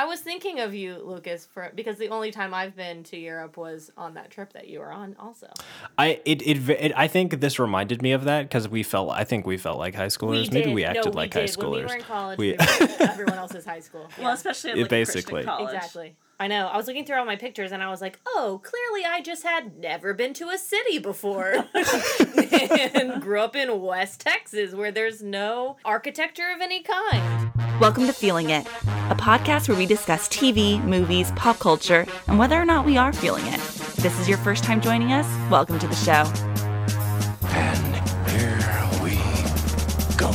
I was thinking of you, Lucas, for because the only time I've been to Europe was on that trip that you were on, also. I it, it, it I think this reminded me of that because we felt I think we felt like high schoolers. Maybe we acted no, like we high schoolers. When we were in college, We- we, were everyone else's high school. Well, especially at like, a Christian basically. college. Exactly. I know. I was looking through all my pictures and I was like, oh, clearly I just had never been to a city before. and grew up in West Texas where there's no architecture of any kind. Welcome to Feeling It, a podcast where we discuss TV, movies, pop culture, and whether or not we are feeling it. If this is your first time joining us, welcome to the show. And here we go.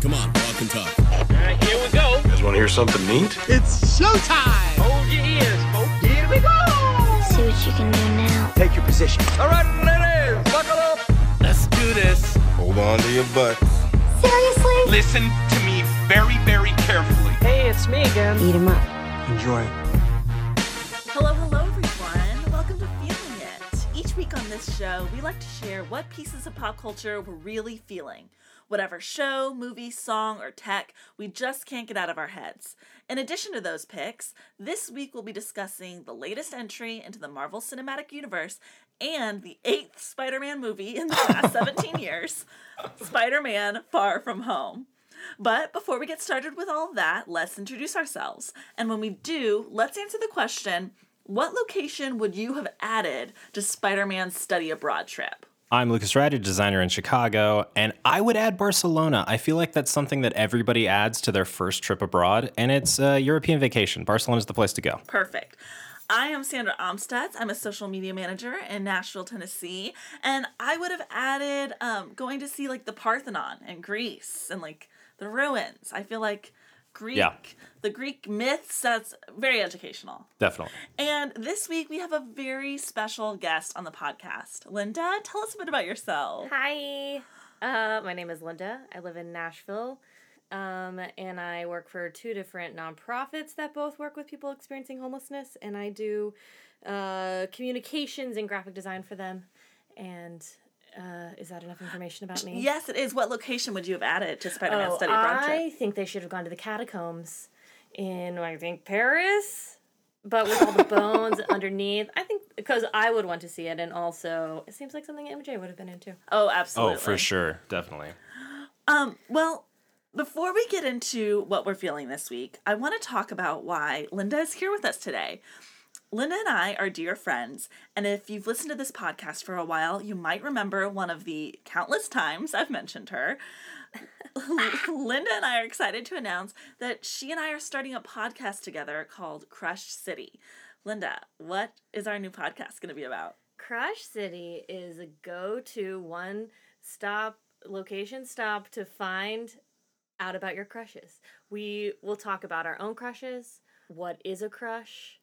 Come on, walk and talk. Alright, here we go. You guys want to hear something neat? It's showtime. Your ears, folks. Here we go. See what you can do now. Take your position. All right, ladies, buckle up. Let's do this. Hold on to your butts. Seriously? Listen to me very, very carefully. Hey, it's me again. Eat 'em up. Enjoy. Hello, hello, everyone. Welcome to Feeling It. Each week on this show, we like to share what pieces of pop culture we're really feeling. Whatever show, movie, song, or tech, we just can't get out of our heads. In addition to those picks, this week we'll be discussing the latest entry into the Marvel Cinematic Universe and the eighth Spider Man movie in the last 17 years Spider Man Far From Home. But before we get started with all that, let's introduce ourselves. And when we do, let's answer the question what location would you have added to Spider Man's study abroad trip? I'm Lucas Red, a designer in Chicago, and I would add Barcelona. I feel like that's something that everybody adds to their first trip abroad, and it's a European vacation. Barcelona's the place to go. Perfect. I am Sandra Amstutz. I'm a social media manager in Nashville, Tennessee, and I would have added um, going to see like the Parthenon in Greece and like the ruins. I feel like Greek, Yeah. the Greek myths. That's very educational. Definitely. And this week we have a very special guest on the podcast. Linda, tell us a bit about yourself. Hi. Uh, my name is Linda. I live in Nashville. Um, and I work for two different nonprofits that both work with people experiencing homelessness. And I do uh, communications and graphic design for them. And uh, is that enough information about me? Yes, it is. What location would you have added to Spider-Man Oh, Study Abroad trip? I think they should have gone to the catacombs in, I think, Paris. But with all the bones underneath, I think because I would want to see it, and also it seems like something MJ would have been into. Oh, absolutely. Oh, for sure. Definitely. Um, well, before we get into what we're feeling this week, I want to talk about why Linda is here with us today. Linda and I are dear friends, and if you've listened to this podcast for a while, you might remember one of the countless times I've mentioned her. Linda and I are excited to announce that she and I are starting a podcast together called Crush City. Linda, what is our new podcast going to be about? Crush City is a go to one stop location stop to find out about your crushes. We will talk about our own crushes, what is a crush,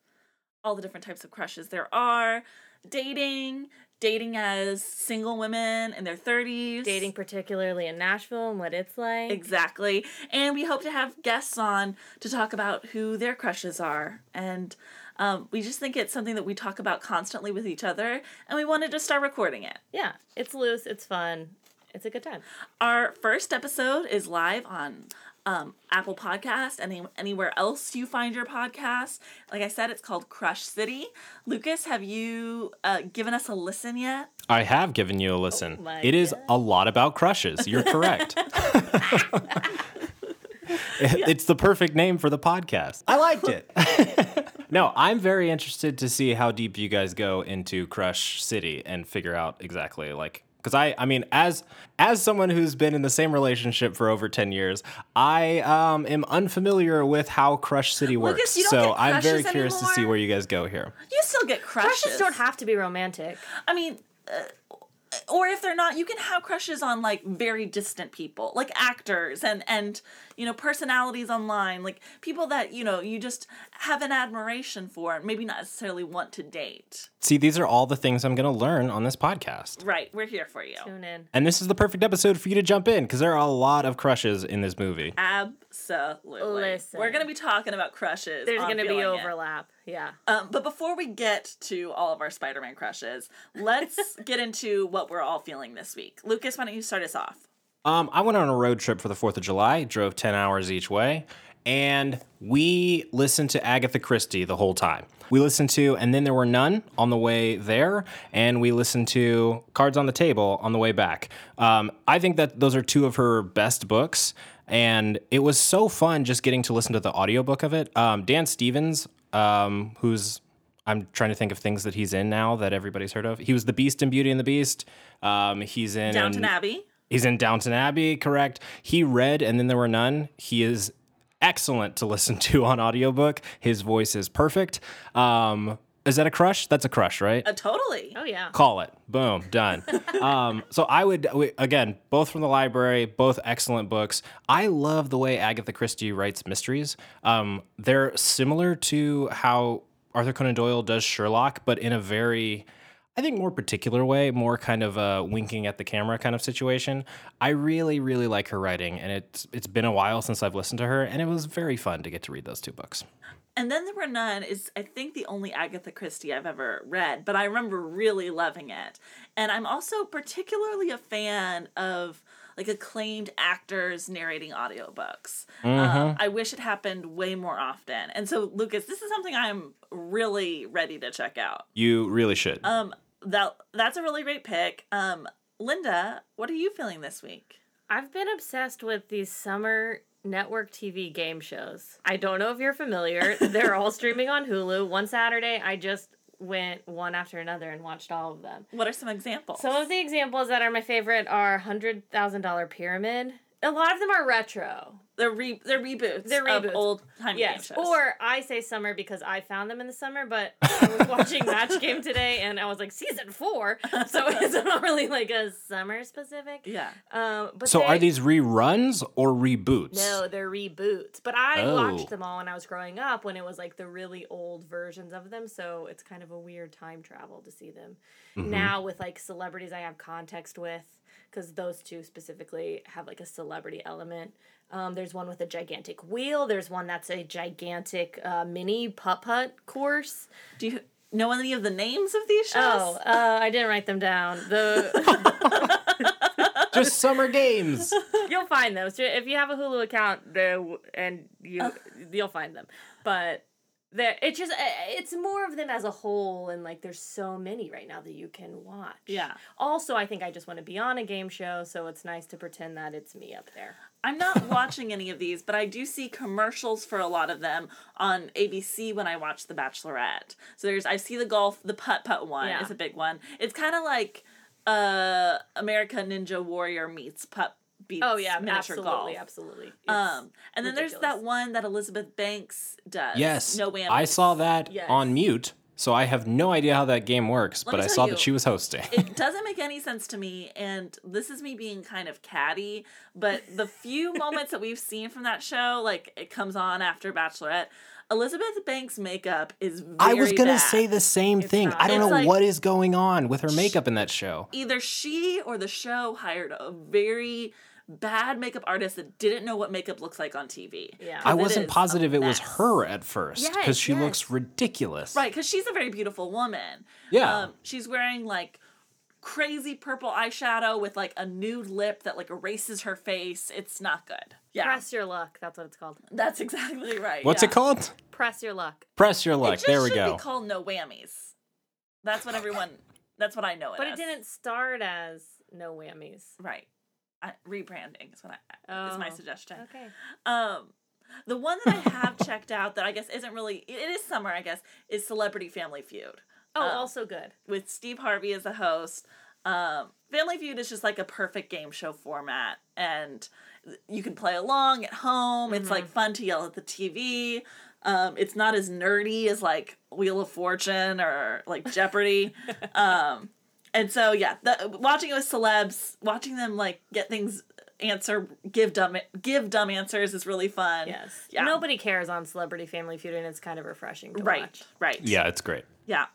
all the different types of crushes there are, dating, dating as single women in their 30s, dating particularly in Nashville and what it's like. Exactly. And we hope to have guests on to talk about who their crushes are. And um, we just think it's something that we talk about constantly with each other, and we wanted to start recording it. Yeah, it's loose, it's fun, it's a good time. Our first episode is live on um, Apple Podcast and any, anywhere else you find your podcast. Like I said, it's called Crush City. Lucas, have you uh, given us a listen yet? I have given you a listen. my it is a lot about crushes. You're correct. It's the perfect name for the podcast. I liked it. no, I'm very interested to see how deep you guys go into Crush City and figure out exactly like because I I mean as as someone who's been in the same relationship for over 10 years, I um am unfamiliar with how Crush City works. Lucas, so I'm very crushes curious to see where you guys go here. You still get crushes. Crushes don't have to be romantic. I mean, uh, or if they're not, you can have crushes on like very distant people, like actors and and you know personalities online, like people that you know you just have an admiration for, and maybe not necessarily want to date. See, these are all the things I'm going to learn on this podcast. Right, we're here for you. Tune in. And this is the perfect episode for you to jump in because there are a lot of crushes in this movie. Absolutely. Listen. We're gonna be talking about crushes. There's going to be Feeling It. overlap. Yeah. Um, but before we get to all of our Spider-Man crushes, let's get into what we're all feeling this week. Lucas, why don't you start us off? Um, I went on a road trip for the 4th of July, drove 10 hours each way, and we listened to Agatha Christie the whole time. We listened to And Then There Were None on the way there, and we listened to Cards on the Table on the way back. Um, I think that those are two of her best books, and it was so fun just getting to listen to the audiobook of it. Um, Dan Stevens, um, who's I'm trying to think of things that he's in now that everybody's heard of. He was the Beast in Beauty and the Beast. Um, he's in Downton Abbey. He's in Downton Abbey, correct. He read and then there were none. He is excellent to listen to on audiobook. His voice is perfect. Um, is that a crush? That's a crush, right? Uh, totally. Oh yeah. Call it. Boom. Done. um, so I would, we- again, both from the library, both excellent books. I love the way Agatha Christie writes mysteries. Um, they're similar to how Arthur Conan Doyle does Sherlock, but in a very, I think, more particular way, more kind of a winking at the camera kind of situation. I really, really like her writing, and it's it's been a while since I've listened to her, and it was very fun to get to read those two books. And then there were none is I think the only Agatha Christie I've ever read, but I remember really loving it. And I'm also particularly a fan of like acclaimed actors narrating audiobooks. Um, I wish it happened way more often. And so Lucas, this is something I'm really ready to check out. You really should. Um that that's a really great pick. Um Linda, what are you feeling this week? I've been obsessed with these summer network TV game shows. I don't know if you're familiar. They're all streaming on Hulu. One Saturday, I just went one after another and watched all of them. What are some examples? Some of the examples that are my favorite are Hundred Thousand Dollar Pyramid. A lot of them are retro. they're re- they're reboots, They're reboots. of old time Yes, game shows. or I say summer because I found them in the summer, but I was watching Match Game today and I was like season four, so it's not really like a summer specific. yeah. Um, but so they- are these reruns or reboots? No, they're reboots. But I Oh. watched them all when I was growing up when it was like the really old versions of them. So it's kind of a weird time travel to see them now with like celebrities I have context with because those two specifically have like a celebrity element. Um, there's one with a gigantic wheel. There's one that's a gigantic uh, mini putt putt course. Do you know any of the names of these shows? Oh, uh, I didn't write them down. The Just summer games. you'll find those if you have a Hulu account, there and you you'll find them. But there, it just uh, it's more of them as a whole, and like there's so many right now that you can watch. Yeah. Also, I think I just want to be on a game show, so it's nice to pretend that it's me up there. I'm not watching any of these, but I do see commercials for a lot of them on ABC when I watch The Bachelorette. So there's I see the golf, the putt putt one Yeah. is a big one. It's kind of like uh America Ninja Warrior meets putt beats Oh yeah, miniature absolutely, golf. absolutely. It's- Um, and then there's that one that Elizabeth Banks does. Yes. no whammies. I saw that Yes. on mute, so I have no idea how that game works, Let but I saw you, that she was hosting. it doesn't make any sense to me and this is me being kind of catty but the few moments that we've seen from that show like it comes on after bachelorette elizabeth banks makeup is very I was gonna say the same thing. not. I don't It's know like- what is going on with her makeup in that show. either she or the show hired a very bad makeup artist that didn't know what makeup looks like on tv Yeah. I wasn't is positive it was her at first because Yes, she yes. looks ridiculous. right because she's a very beautiful woman Yeah. um, she's wearing like crazy purple eyeshadow with like a nude lip that like erases her face it's not good yeah Press your luck. That's what it's called. That's exactly right. What's yeah. it called? Press your luck. Press your luck. There we should go. be called no whammies. That's what everyone. That's what I know it But it didn't start as no whammies. Right. I, rebranding is what I is my Oh, suggestion. Okay. Um, the one that I have checked out that I guess isn't really it is summer I guess is Celebrity Family Feud Oh, Um, also good. with Steve Harvey as the host. Um, Family Feud is just like a perfect game show format, and you can play along at home. It's like fun to yell at the TV. Um, it's not as nerdy as like Wheel of Fortune or like Jeopardy. um, and so yeah, the, watching it with celebs, watching them like get things answer, give dumb give dumb answers is really fun. Yes. Yeah. Nobody cares on Celebrity Family Feud, and it's kind of refreshing to Right. watch. Right. Yeah, it's great. Yeah.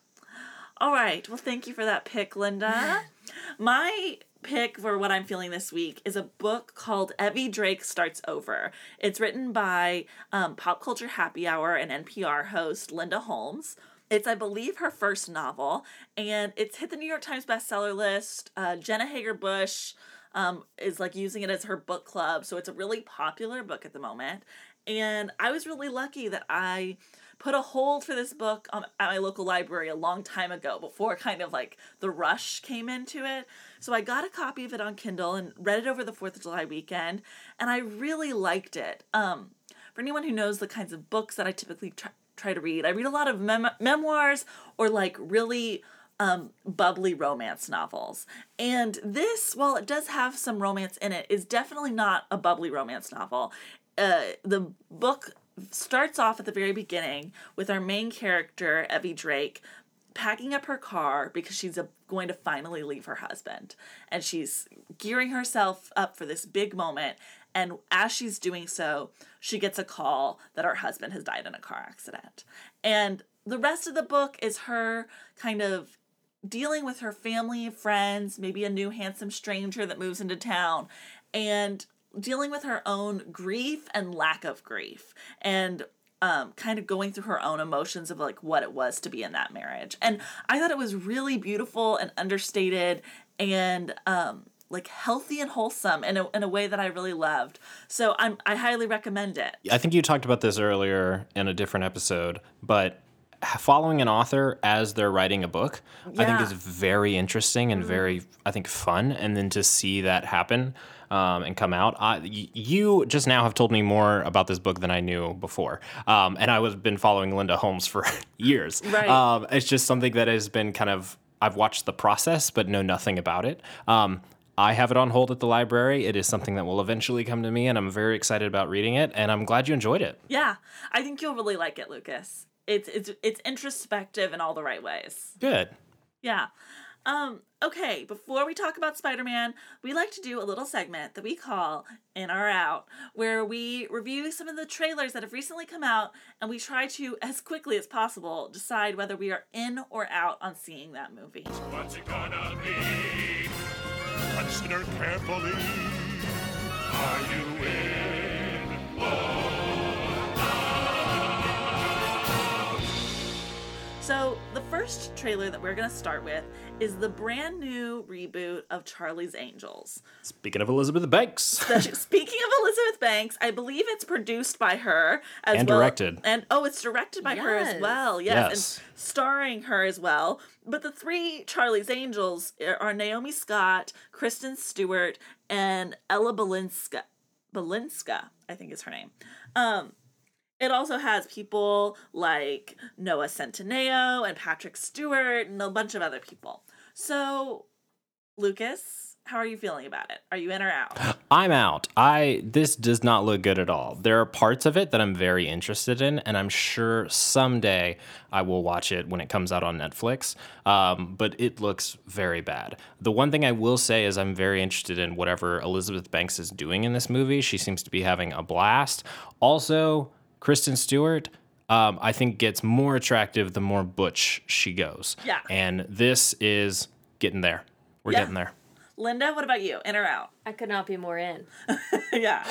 All right. Well, thank you for that pick, Linda. My pick for what I'm feeling this week is a book called Evie Drake Starts Over. It's written by um, Pop Culture Happy Hour and NPR host Linda Holmes. It's, I believe, her first novel, and it's hit the New York Times bestseller list. Uh, Jenna Hager Bush um, is like using it as her book club, so it's a really popular book at the moment. and I was really lucky that I put a hold for this book um, at my local library a long time ago before kind of like the rush came into it. So I got a copy of it on Kindle and read it over the 4th of July weekend and I really liked it. Um for anyone who knows the kinds of books that I typically try, try to read, I read a lot of mem- memoirs or like really um, bubbly romance novels. And this, while it does have some romance in it, is definitely not a bubbly romance novel. Uh, the book starts off at the very beginning with our main character, Evie Drake, packing up her car because she's uh going to finally leave her husband. And she's gearing herself up for this big moment. And as she's doing so, she gets a call that her husband has died in a car accident. And the rest of the book is her kind of dealing with her family, friends, maybe a new handsome stranger that moves into town, and dealing with her own grief and lack of grief. And um, kind of going through her own emotions of like what it was to be in that marriage. And I thought it was really beautiful and understated and um, like healthy and wholesome in a, in a way that I really loved. So I'm, I highly recommend it. I think you talked about this earlier in a different episode, but following an author as they're writing a book, I think is very interesting and very, I think, fun. And then to see that happen um, and come out, I, you just now have told me more about this book than I knew before. Um, and I was been following Linda Holmes for years. Right. Um, it's just something that has been kind of I've watched the process, but know nothing about it. Um, I have it on hold at the library. It is something that will eventually come to me, and I'm very excited about reading it. And I'm glad you enjoyed it. Yeah, I think you'll really like it, Lucas. It's it's it's introspective in all the right ways. Good. Yeah. Um, okay, before we talk about Spider Man, we like to do a little segment that we call In or Out, where we review some of the trailers that have recently come out and we try to, as quickly as possible, decide whether we are in or out on seeing that movie. What's it gonna be? Consider carefully. Are you in? So, the first trailer that we're going to start with is the brand new reboot of Charlie's Angels. Speaking of Elizabeth Banks, Speaking of Elizabeth Banks, I believe it's produced by her as And well. directed. And oh, it's directed by her as well. Yes, Yes. and starring her as well. But the three Charlie's Angels are Naomi Scott, Kristen Stewart, and Ella Balinska. Balinska, I think is her name. Um, it also has people like Noah Centineo and Patrick Stewart and a bunch of other people. So, Lucas, how are you feeling about it? Are you in or out? I'm out. I this does not look good at all. There are parts of it that I'm very interested in, and I'm sure someday I will watch it when it comes out on Netflix. Um, but it looks very bad. The one thing I will say is I'm very interested in whatever Elizabeth Banks is doing in this movie. She seems to be having a blast. Also, Kristen Stewart. Um, I think gets more attractive the more butch she goes. Yeah. And this is getting there. We're Yeah. getting there. Linda, what about you? In or out? I could not be more in. yeah.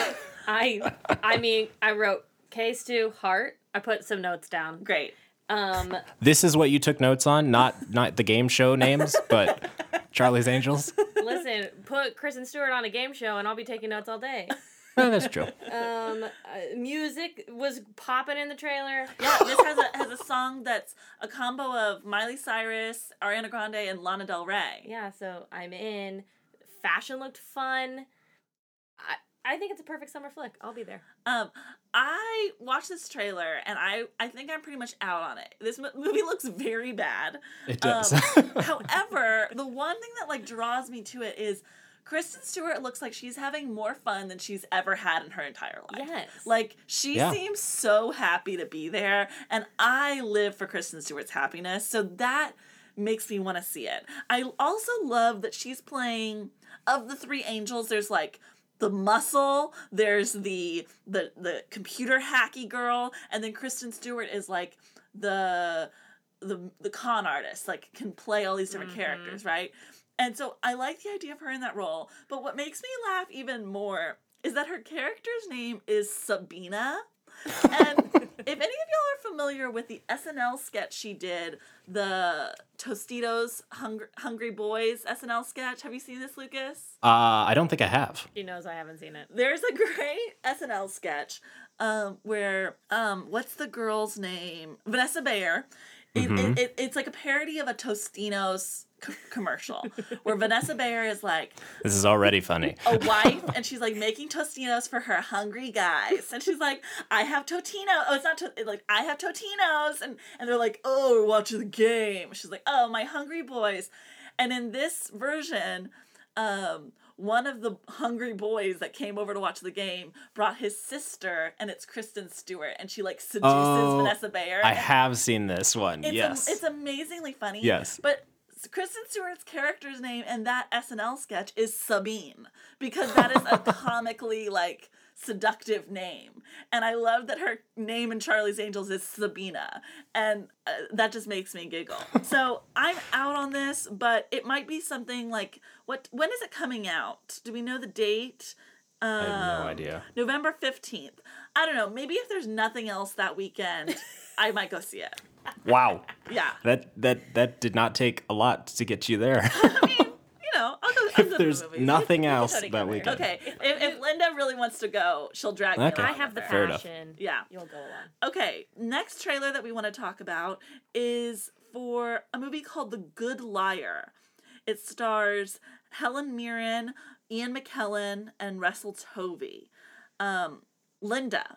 I I mean, I wrote K Stew Heart. I put some notes down. Great. Um, This is what you took notes on, not not the game show names, but Charlie's Angels. listen, put Kristen Stewart on a game show, and I'll be taking notes all day. Oh, that's true. Um, uh, music was popping in the trailer. Yeah, this has a has a song that's a combo of Miley Cyrus, Ariana Grande, and Lana Del Rey. Yeah, so I'm in. Fashion looked fun. I I think it's a perfect summer flick. I'll be there. Um, I watched this trailer and I I think I'm pretty much out on it. This movie looks very bad. It does. Um, however, the one thing that like draws me to it is Kristen Stewart looks like she's having more fun than she's ever had in her entire life. Yes. Like she Yeah. seems so happy to be there and I live for Kristen Stewart's happiness. So that makes me want to see it. I also love that she's playing of the three angels there's like the muscle, there's the the the computer hacky girl and then Kristen Stewart is like the the the con artist like can play all these different mm-hmm. characters right and so i like the idea of her in that role but what makes me laugh even more is that her character's name is sabina and if any of y'all are familiar with the snl sketch she did the tostitos hungry, hungry boys snl sketch have you seen this lucas Uh, I don't think I have. She knows I haven't seen it. there's a great SNL sketch um, where um, what's the girl's name? Vanessa Bayer. It, Mm-hmm. it, it, it's like a parody of a Tostinos c- commercial where Vanessa Bayer is like This is already funny. a wife and she's like making Tostinos for her hungry guys. And she's like, I have Totino. Oh, it's not to- like I have Totinos. And and they're like, oh, we're watching the game. She's like, oh, my hungry boys. And in this version, um, one of the hungry boys that came over to watch the game brought his sister, and it's Kristen Stewart, and she like seduces Oh, Vanessa Bayer. I have seen this one. It's yes. it's amazingly funny. Yes. But Kristen Stewart's character's name in that SNL sketch is Sabine because that is a comically like seductive name. And I love that her name in Charlie's Angels is Sabina. And uh, that just makes me giggle. so I'm out on this, but it might be something like what when is it coming out? Do we know the date? I have no Um, idea. November 15th. I don't know. Maybe if there's nothing else that weekend, I might go see it. Wow. Yeah. That that that did not take a lot to get you there. I mean, you know, I'll go. I'll if there's the movies. nothing else go that together. weekend. Okay, if, if Linda really wants to go, she'll drag me. Okay. along I have the with her. Enough. passion. Yeah. You'll go along. Okay, next trailer that we want to talk about is for a movie called The Good Liar. It stars Helen Mirren, Ian McKellen, and Russell Tovey. Um, Linda,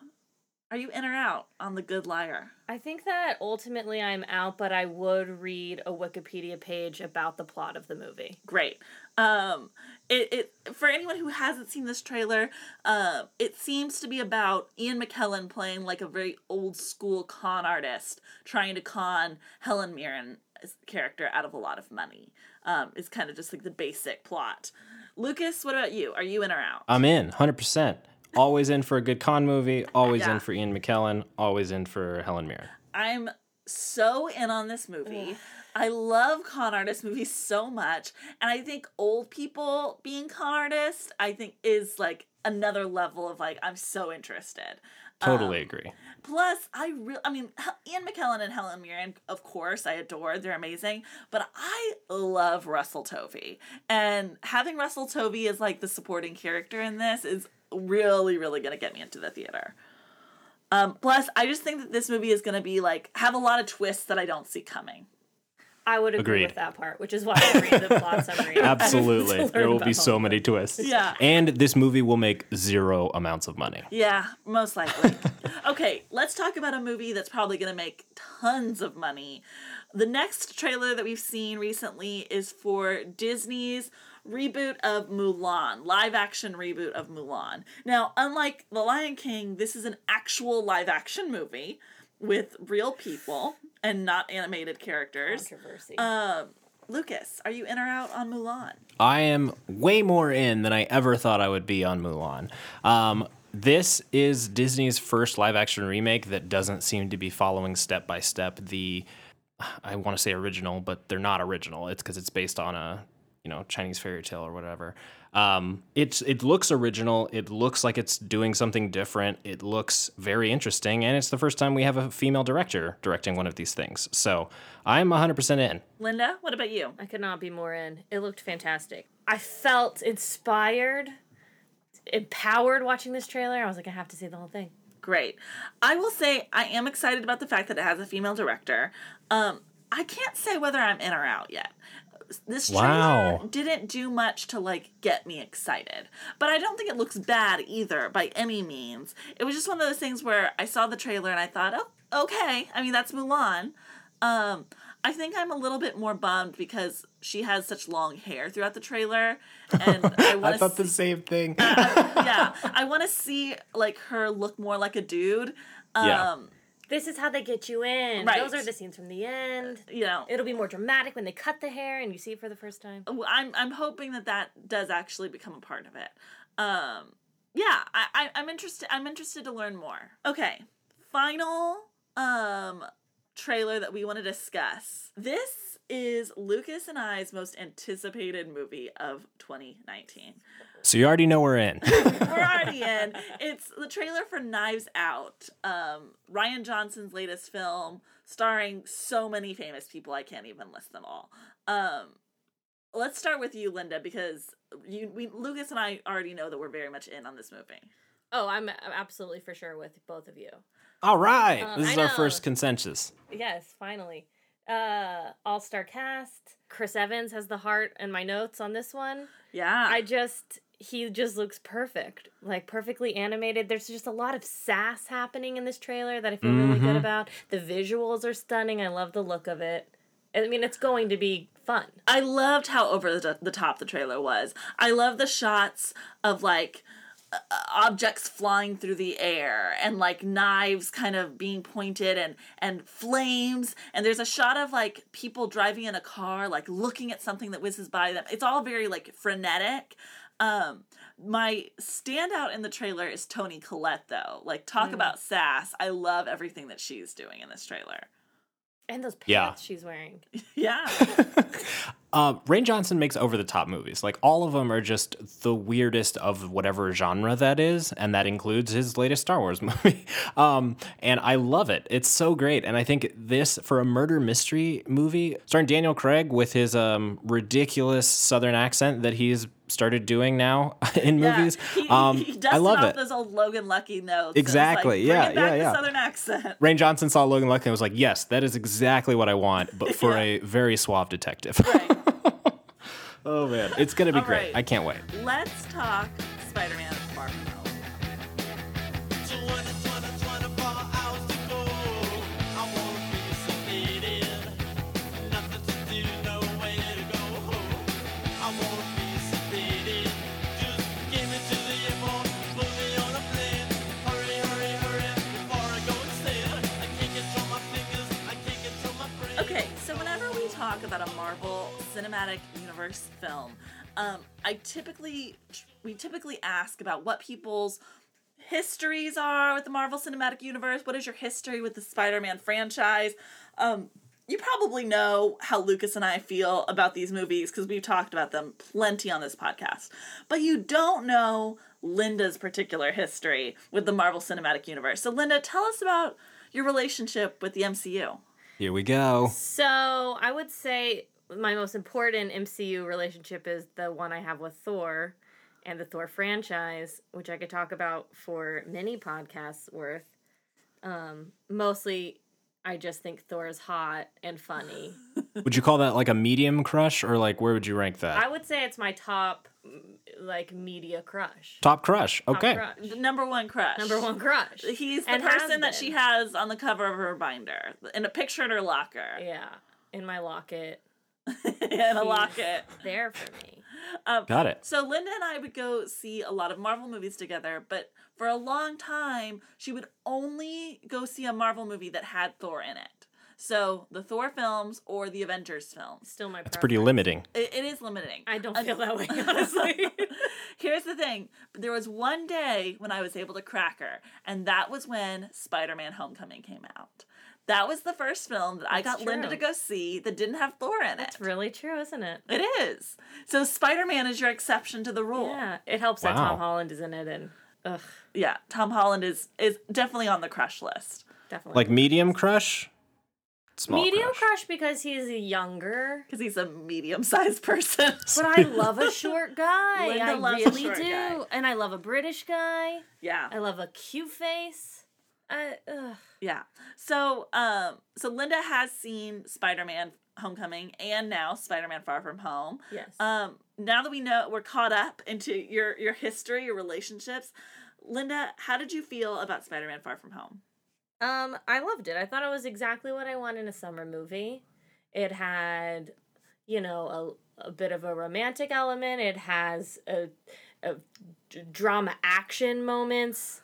are you in or out on The Good Liar? I think that ultimately I'm out, but I would read a Wikipedia page about the plot of the movie. great. Um, it, it for anyone who hasn't seen this trailer, uh, it seems to be about Ian McKellen playing like a very old school con artist trying to con Helen Mirren's character out of a lot of money. Um, it's kind of just like the basic plot. Lucas, what about you? Are you in or out? I'm in, hundred percent. Always in for a good con movie. Always Yeah. in for Ian McKellen. Always in for Helen Mirren. I'm so in on this movie. I love con artist movies so much. And I think old people being con artists, I think is like another level of like, I'm so interested. Totally um, agree. Plus, I really, I mean, Ian McKellen and Helen Mirren, of course, I adore. They're amazing. But I love Russell Tovey. And having Russell Tovey as like the supporting character in this is really, really going to get me into the theater. Um, plus, I just think that this movie is going to be like, have a lot of twists that I don't see coming. I would agree Agreed. with that part, which is why I read the plot summary. Absolutely. There will be so them. many twists. Yeah. And this movie will make zero amounts of money. Yeah, most likely. okay, let's talk about a movie that's probably going to make tons of money. The next trailer that we've seen recently is for Disney's reboot of Mulan, live action reboot of Mulan. Now, unlike The Lion King, this is an actual live action movie with real people and not animated characters. Controversy. Um, Lucas, are you in or out on Mulan? I am way more in than I ever thought I would be on Mulan. Um, this is Disney's first live action remake that doesn't seem to be following step by step the I want to say original, but they're not original. It's because it's based on a you know Chinese fairy tale or whatever. Um, it's it looks original. It looks like it's doing something different. It looks very interesting, and it's the first time we have a female director directing one of these things. So I'm 100% in. Linda, what about you? I could not be more in. It looked fantastic. I felt inspired, empowered watching this trailer. I was like, I have to see the whole thing. Great. I will say I am excited about the fact that it has a female director. Um, I can't say whether I'm in or out yet. This trailer Wow. didn't do much to like get me excited, but I don't think it looks bad either by any means. It was just one of those things where I saw the trailer and I thought, oh, okay. I mean, that's Mulan. Um, I think I'm a little bit more bummed because she has such long hair throughout the trailer, and I I thought to the same thing. yeah, I want to see like her look more like a dude. Um, Yeah. This is how they get you in. Right. Those are the scenes from the end. you know, It'll be more dramatic when they cut the hair and you see it for the first time. I'm I'm hoping that that does actually become a part of it. Um, yeah, I, I I'm interested. I'm interested to learn more. Okay, final um trailer that we want to discuss. This is Lucas and I's most anticipated movie of 2019. So you already know we're in. We're already in. It's the trailer for Knives Out, um, Rian Johnson's latest film, starring so many famous people I can't even list them all. Um, let's start with you, Linda, because you, we, Lucas and I already know that we're very much in on this movie. Oh, I'm I'm absolutely for sure with both of you. All right. Uh, this is our first consensus. Yes, finally. Uh, all star cast. Chris Evans has the heart in my notes on this one. Yeah. I just he just looks perfect, like perfectly animated. There's just a lot of sass happening in this trailer that I feel really good about. The visuals are stunning. I love the look of it. I mean, it's going to be fun. I loved how over the, the top the trailer was. I love the shots of like uh, objects flying through the air and like knives kind of being pointed and and flames and there's a shot of like people driving in a car like looking at something that whizzes by them. It's all very like frenetic. Um my standout in the trailer is Toni Collette though. Like talk about sass. I love everything that she's doing in this trailer. And those pants Yeah. she's wearing. Yeah. Uh, Rian Johnson makes over the top movies. Like all of them are just the weirdest of whatever genre that is, and that includes his latest Star Wars movie. um, and I love it. It's so great. And I think this for a murder mystery movie starring Daniel Craig with his um, ridiculous Southern accent that he's started doing now in Yeah. movies. He, um, he I love it. those old Logan Lucky notes. Exactly. Like, Yeah, yeah, yeah. Southern accent. Rian Johnson saw Logan Lucky and was like, "Yes, that is exactly what I want, but for a very suave detective." Right. Oh man, it's gonna be All great. right. I can't wait. Let's talk Spider-Man Far Cinematic Universe film, um, I typically we typically ask about what people's histories are with the Marvel Cinematic Universe. What is your history with the Spider-Man franchise? Um, you probably know how Lucas and I feel about these movies because we've talked about them plenty on this podcast. But you don't know Linda's particular history with the Marvel Cinematic Universe. So, Linda, tell us about your relationship with the MCU. Here we go. So I would say my most important MCU relationship is the one I have with Thor and the Thor franchise, which I could talk about for many podcasts worth. Um, mostly, I just think Thor is hot and funny. Would you call that like a medium crush, or like where would you rank that? I would say it's my top, mm, like media crush. Top crush. Top Okay. crush. The number one crush. Number one crush. He's the And person that she has on the cover of her binder in a picture in her locker. Yeah, in my locket, in a locket. there for me. Um, Got it. So Linda and I would go see a lot of Marvel movies together, but for a long time she would only go see a Marvel movie that had Thor in it. So the Thor films or the Avengers films. Still my. It's pretty limiting. It, it is limiting. I don't feel that way, honestly. Here's the thing. There was one day when I was able to crack her, and that was when Spider-Man Homecoming came out. That was the first film that I That's got Linda to go see that didn't have Thor in it. It's really true, isn't it? It is. So Spider-Man is your exception to the rule. Yeah, it helps that Tom Holland is in it, and ugh, Yeah, Tom Holland is is definitely on the crush list. definitely. Like medium crush. Small medium crush. crush because he's younger. Because he's a medium-sized person. But I love a short guy. Linda I loves a really short do, guy. and I love a British guy. yeah. I love a cute face. I. Yeah. So, um, so Linda has seen Spider-Man Homecoming and now Spider-Man Far From Home. Yes. Um, now that we know we're caught up into your your history, your relationships, Linda, how did you feel about Spider-Man Far From Home? Um, I loved it. I thought it was exactly what I want in a summer movie. It had, you know, a, a bit of a romantic element. It has a, a d- drama action moments.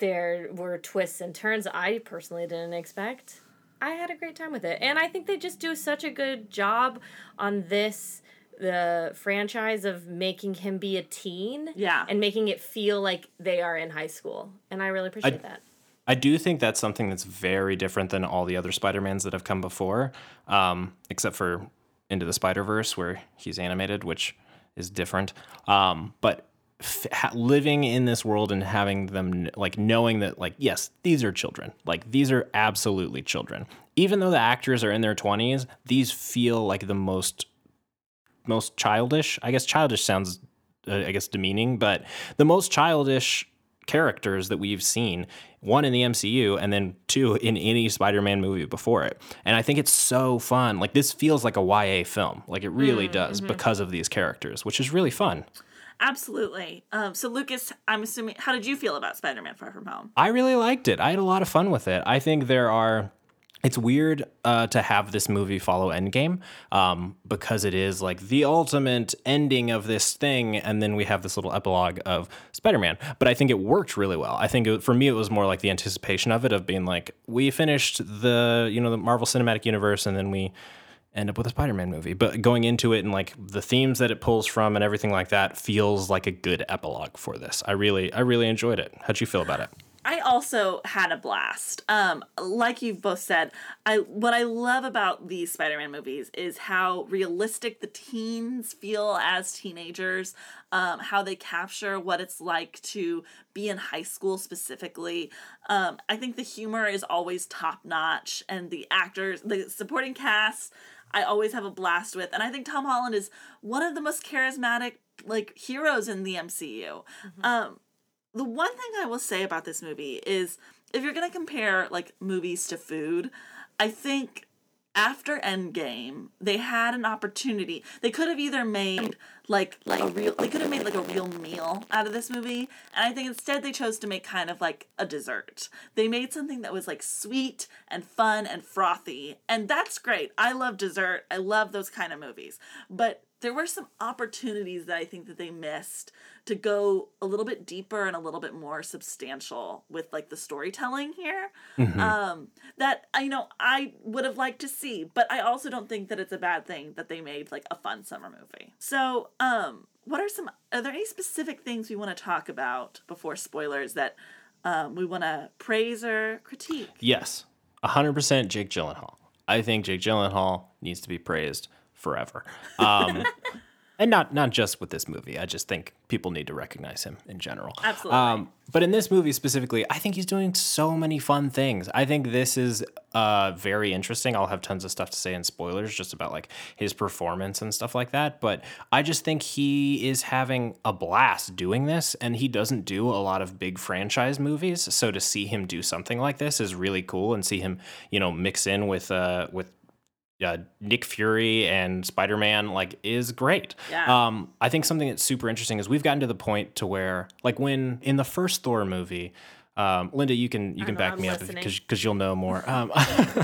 There were twists and turns I personally didn't expect. I had a great time with it. And I think they just do such a good job on this the franchise of making him be a teen Yeah. and making it feel like they are in high school. And I really appreciate that. I do think that's something that's very different than all the other Spider-Mans that have come before, um, except for Into the Spider-Verse, where he's animated, which is different. Um, but f- ha- living in this world and having them, like, knowing that, like, yes, these are children. Like, these are absolutely children. Even though the actors are in their 20s, these feel like the most most childish. I guess childish sounds, uh, I guess, demeaning, but the most childish characters that we've seen one in the MCU and then two in any Spider-Man movie before it. And I think it's so fun. Like this feels like a YA film. Like it really does because of these characters, which is really fun. Absolutely. Um, so, Lucas, I'm assuming, how did you feel about Spider Man Far From Home? I really liked it. I had a lot of fun with it. I think there are. It's weird uh, to have this movie follow Endgame um, because it is like the ultimate ending of this thing, and then we have this little epilogue of Spider-Man. But I think it worked really well. I think it, for me, it was more like the anticipation of it, of being like, we finished the you know the Marvel Cinematic Universe, and then we end up with a Spider-Man movie. But going into it and like the themes that it pulls from and everything like that feels like a good epilogue for this. I really, I really enjoyed it. How'd you feel about it? I also had a blast. Um, like you've both said, I what I love about these Spider-Man movies is how realistic the teens feel as teenagers, um, how they capture what it's like to be in high school specifically. Um, I think the humor is always top notch, and the actors, the supporting cast, I always have a blast with, and I think Tom Holland is one of the most charismatic like heroes in the MCU. Um, the one thing I will say about this movie is if you're going to compare like movies to food, I think after Endgame, they had an opportunity. They could have either made like like a real they could have made like a real meal out of this movie, and I think instead they chose to make kind of like a dessert. They made something that was like sweet and fun and frothy, and that's great. I love dessert. I love those kind of movies. But there were some opportunities that I think that they missed to go a little bit deeper and a little bit more substantial with like the storytelling here. Um, that I you know I would have liked to see, but I also don't think that it's a bad thing that they made like a fun summer movie. So, um, what are some? Are there any specific things we want to talk about before spoilers that um, we want to praise or critique? Yes, 100% Jake Gyllenhaal. I think Jake Gyllenhaal needs to be praised forever. Um, and not not just with this movie. I just think people need to recognize him in general. Absolutely. Um, but in this movie specifically, I think he's doing so many fun things. I think this is uh, very interesting. I'll have tons of stuff to say in spoilers just about like his performance and stuff like that. But I just think he is having a blast doing this, and he doesn't do a lot of big franchise movies. So to see him do something like this is really cool, and see him, you know, mix in with uh, with uh, Nick Fury and Spider Man like is great. Yeah. Um, I think something that's super interesting is we've gotten to the point to where like when in the first Thor movie. Um, Linda, you can you can know, back I'm me up listening. because because you'll know more. Um,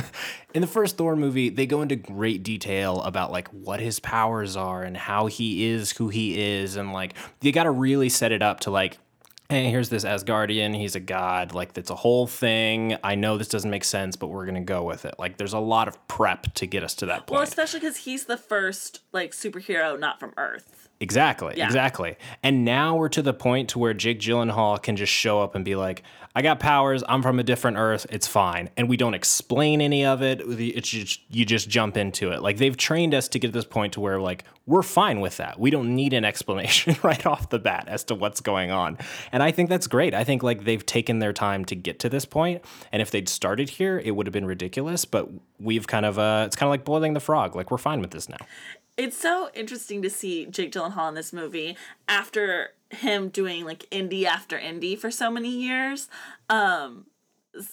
in the first Thor movie, they go into great detail about like what his powers are and how he is who he is, and like you got to really set it up to like hey, here's this Asgardian. He's a god. Like, that's a whole thing. I know this doesn't make sense, but we're going to go with it. Like, there's a lot of prep to get us to that point. Well, especially because he's the first like superhero not from Earth. exactly. Yeah. Exactly. And now we're to the point to where Jake Gyllenhaal can just show up and be like, I got powers. I'm from a different Earth. It's fine. And we don't explain any of it. It's just, you just jump into it. Like, they've trained us to get to this point to where, like, we're fine with that. We don't need an explanation right off the bat as to what's going on. And I think that's great. I think like they've taken their time to get to this point. And if they'd started here, it would have been ridiculous. But we've kind of uh it's kind of like boiling the frog. Like we're fine with this now. It's so interesting to see Jake Gyllenhaal in this movie after him doing like indie after indie for so many years. Um,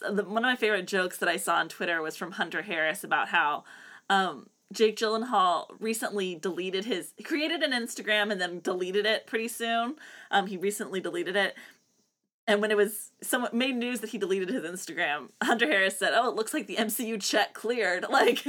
one of my favorite jokes that I saw on Twitter was from Hunter Harris about how um, Jake Gyllenhaal recently deleted his created an Instagram and then deleted it pretty soon. Um, he recently deleted it. And when it was someone made news that he deleted his Instagram, Hunter Harris said, "Oh, it looks like the MCU check cleared." Like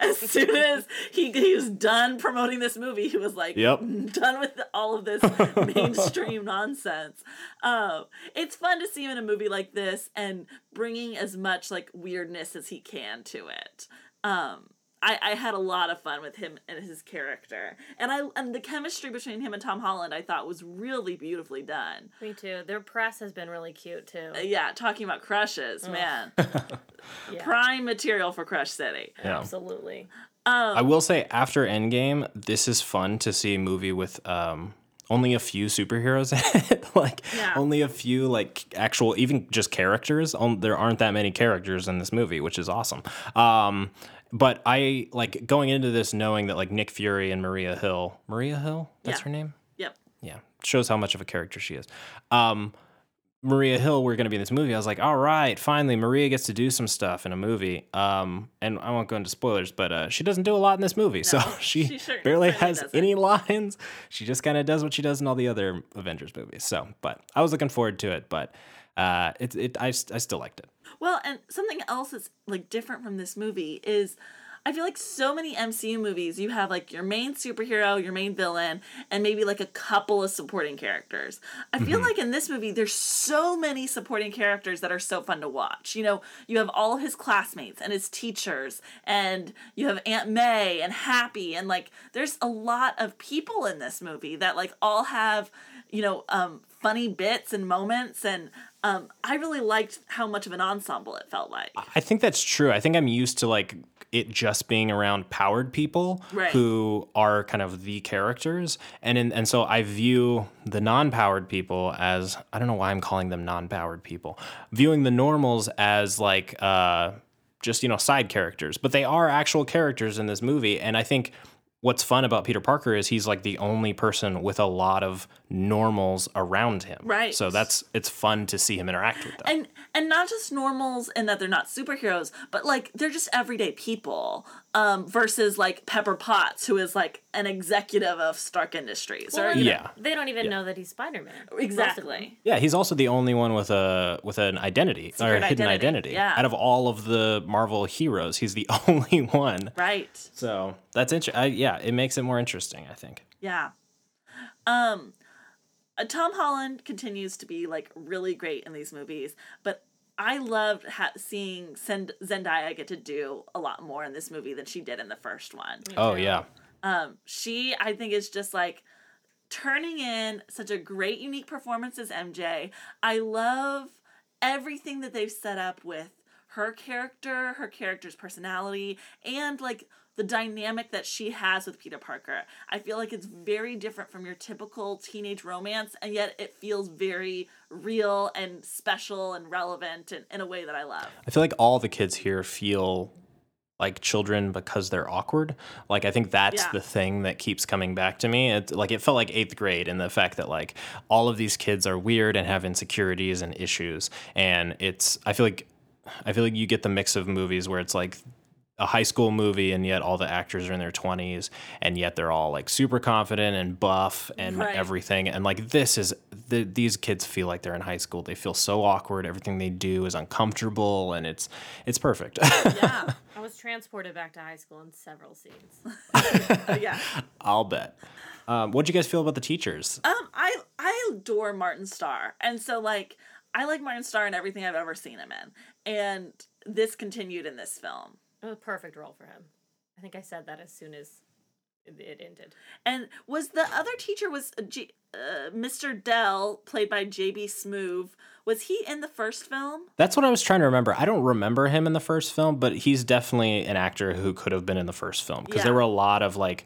as soon as he he was done promoting this movie, he was like, Yep. done with all of this mainstream nonsense." Um, it's fun to see him in a movie like this and bringing as much like weirdness as he can to it. Um, I, I had a lot of fun with him and his character, and I and the chemistry between him and Tom Holland I thought was really beautifully done. Me too. Their press has been really cute too. Uh, yeah, talking about crushes, man, Yeah, prime material for Crush City. Yeah. absolutely. I will say after Endgame, this is fun to see a movie with um only a few superheroes in it. like Yeah. only a few like actual even just characters. Um, there aren't that many characters in this movie, which is awesome. Um but I like going into this knowing that like Nick Fury and Maria Hill, Maria Hill, that's Yeah. her name? Yep. yeah shows how much of a character she is um Maria Hill were going to be in this movie, I was like, all right, finally, Maria gets to do some stuff in a movie. Um, and I won't go into spoilers, but uh, she doesn't do a lot in this movie, so she, she sure- barely has doesn't. any lines. She just kind of does what she does in all the other Avengers movies. So, but I was looking forward to it, but uh, it, it I, I still liked it. Well, and something else that's like different from this movie is I feel like so many MCU movies you have like your main superhero, your main villain, and maybe like a couple of supporting characters. I feel like in this movie there's so many supporting characters that are so fun to watch. You know, you have all his classmates and his teachers and you have Aunt May and Happy and like there's a lot of people in this movie that like all have, you know, um funny bits and moments and um, I really liked how much of an ensemble it felt like. I think that's true. I think I'm used to like it just being around powered people Right. who are kind of the characters, and in, and so I view the non-powered people as I don't know why I'm calling them non-powered people, viewing the normals as like uh, just you know side characters, but they are actual characters in this movie, and I think. What's fun about Peter Parker is he's like the only person with a lot of normals around him. Right. So that's it's fun to see him interact with them. and and not just normals in that they're not superheroes, but like they're just everyday people. Um, versus like Pepper Potts, who is like an executive of Stark Industries. or Well, you know- Yeah. They don't even know that he's Spider Man. exactly. Yeah, he's also the only one with a with an identity or Secret a hidden identity, identity. yeah. Out of all of the Marvel heroes, he's the only one. Right. So that's interesting. Yeah, it makes it more interesting. I think. Yeah. Um uh, Tom Holland continues to be like really great in these movies, but I loved ha- seeing Zend- Zendaya get to do a lot more in this movie than she did in the first one. Oh yeah, Um, she, I think, is just like turning in such a great, unique performance as MJ. I love everything that they've set up with her character, her character's personality, and like the dynamic that she has with Peter Parker. I feel like it's very different from your typical teenage romance, and yet it feels very real and special and relevant in, in a way that I love. I feel like all the kids here feel like children because they're awkward. Like I think that's Yeah. the thing that keeps coming back to me. It's like it felt like eighth grade in the fact that like all of these kids are weird and have insecurities and issues. And it's I feel like I feel like you get the mix of movies where it's like a high school movie and yet all the actors are in their 20s and yet they're all like super confident and buff and Right. everything and like this is the, these kids feel like they're in high school they feel so awkward everything they do is uncomfortable and it's it's perfect Yeah. I was transported back to high school in several scenes. yeah. i'll bet um, what do you guys feel about the teachers Um, I I adore Martin Starr, and so like I like Martin Starr in everything I've ever seen him in, and this continued in this film. It was a perfect role for him. I think I said that as soon as it- it ended. And was the other teacher was uh, J- uh, Mr. Dell, played by J.B. Smoove? Was he in the first film? that's what i was trying to remember i don't remember him in the first film but he's definitely an actor who could have been in the first film because Yeah. there were a lot of like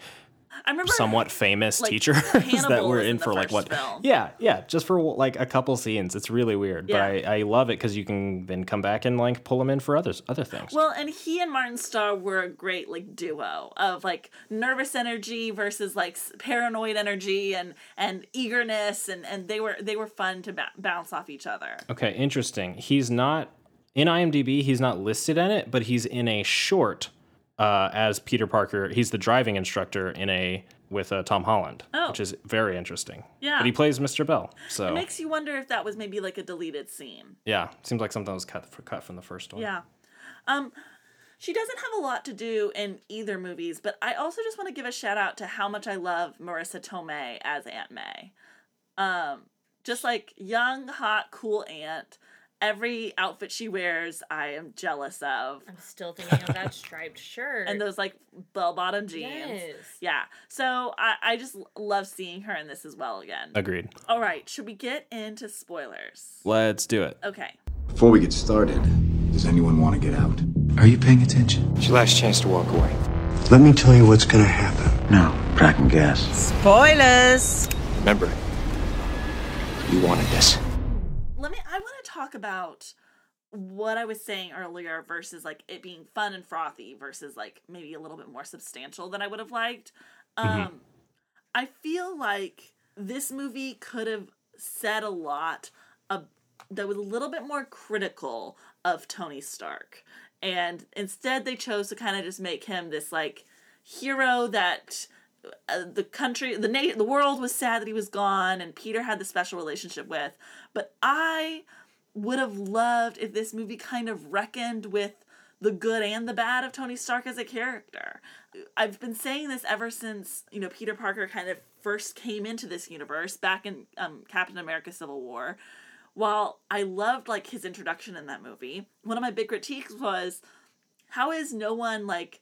I remember somewhat famous like, teachers Hannibal that were in in for like what film. yeah yeah just for like a couple scenes it's really weird Yeah. but I, I love it because you can then come back and like pull them in for others other things Well, and he and Martin Starr were a great like duo of like nervous energy versus like paranoid energy and and eagerness, and and they were they were fun to ba- bounce off each other. okay interesting he's not in imdb he's not listed in it but he's in a short uh, as peter parker he's the driving instructor in a with uh, tom holland Oh. which is very interesting Yeah. but he plays mr bell so It makes you wonder if that was maybe like a deleted scene. yeah seems like something was cut, cut from the first one Yeah. Um she doesn't have a lot to do in either movies, but I also just want to give a shout out to how much I love Marisa Tomei as Aunt May. Um just like young, hot, cool aunt. Every outfit she wears, I am jealous of. I'm still thinking of that striped shirt. And those like bell bottom jeans. Yes. Yeah. So I, I just love seeing her in this as well again. agreed All right. Should we get into spoilers? let's do it Okay. Before we get started, does anyone want to get out? Are you paying attention? It's your last chance to walk away. Let me tell you what's gonna happen. No, crack and gas. Spoilers! Remember, you wanted this. Talk about what i was saying earlier versus like it being fun and frothy versus like maybe a little bit more substantial than i would have liked um i feel like this movie could have said a lot ab- that was a little bit more critical of Tony Stark. And instead they chose to kind of just make him this like hero that uh, the country the na- the world was sad that he was gone and Peter had the special relationship with. But I would have loved if this movie kind of reckoned with the good and the bad of Tony Stark as a character. I've been saying this ever since, you know, Peter Parker kind of first came into this universe back in um, Captain America Civil War. While I loved like his introduction in that movie, one of my big critiques was how is no one like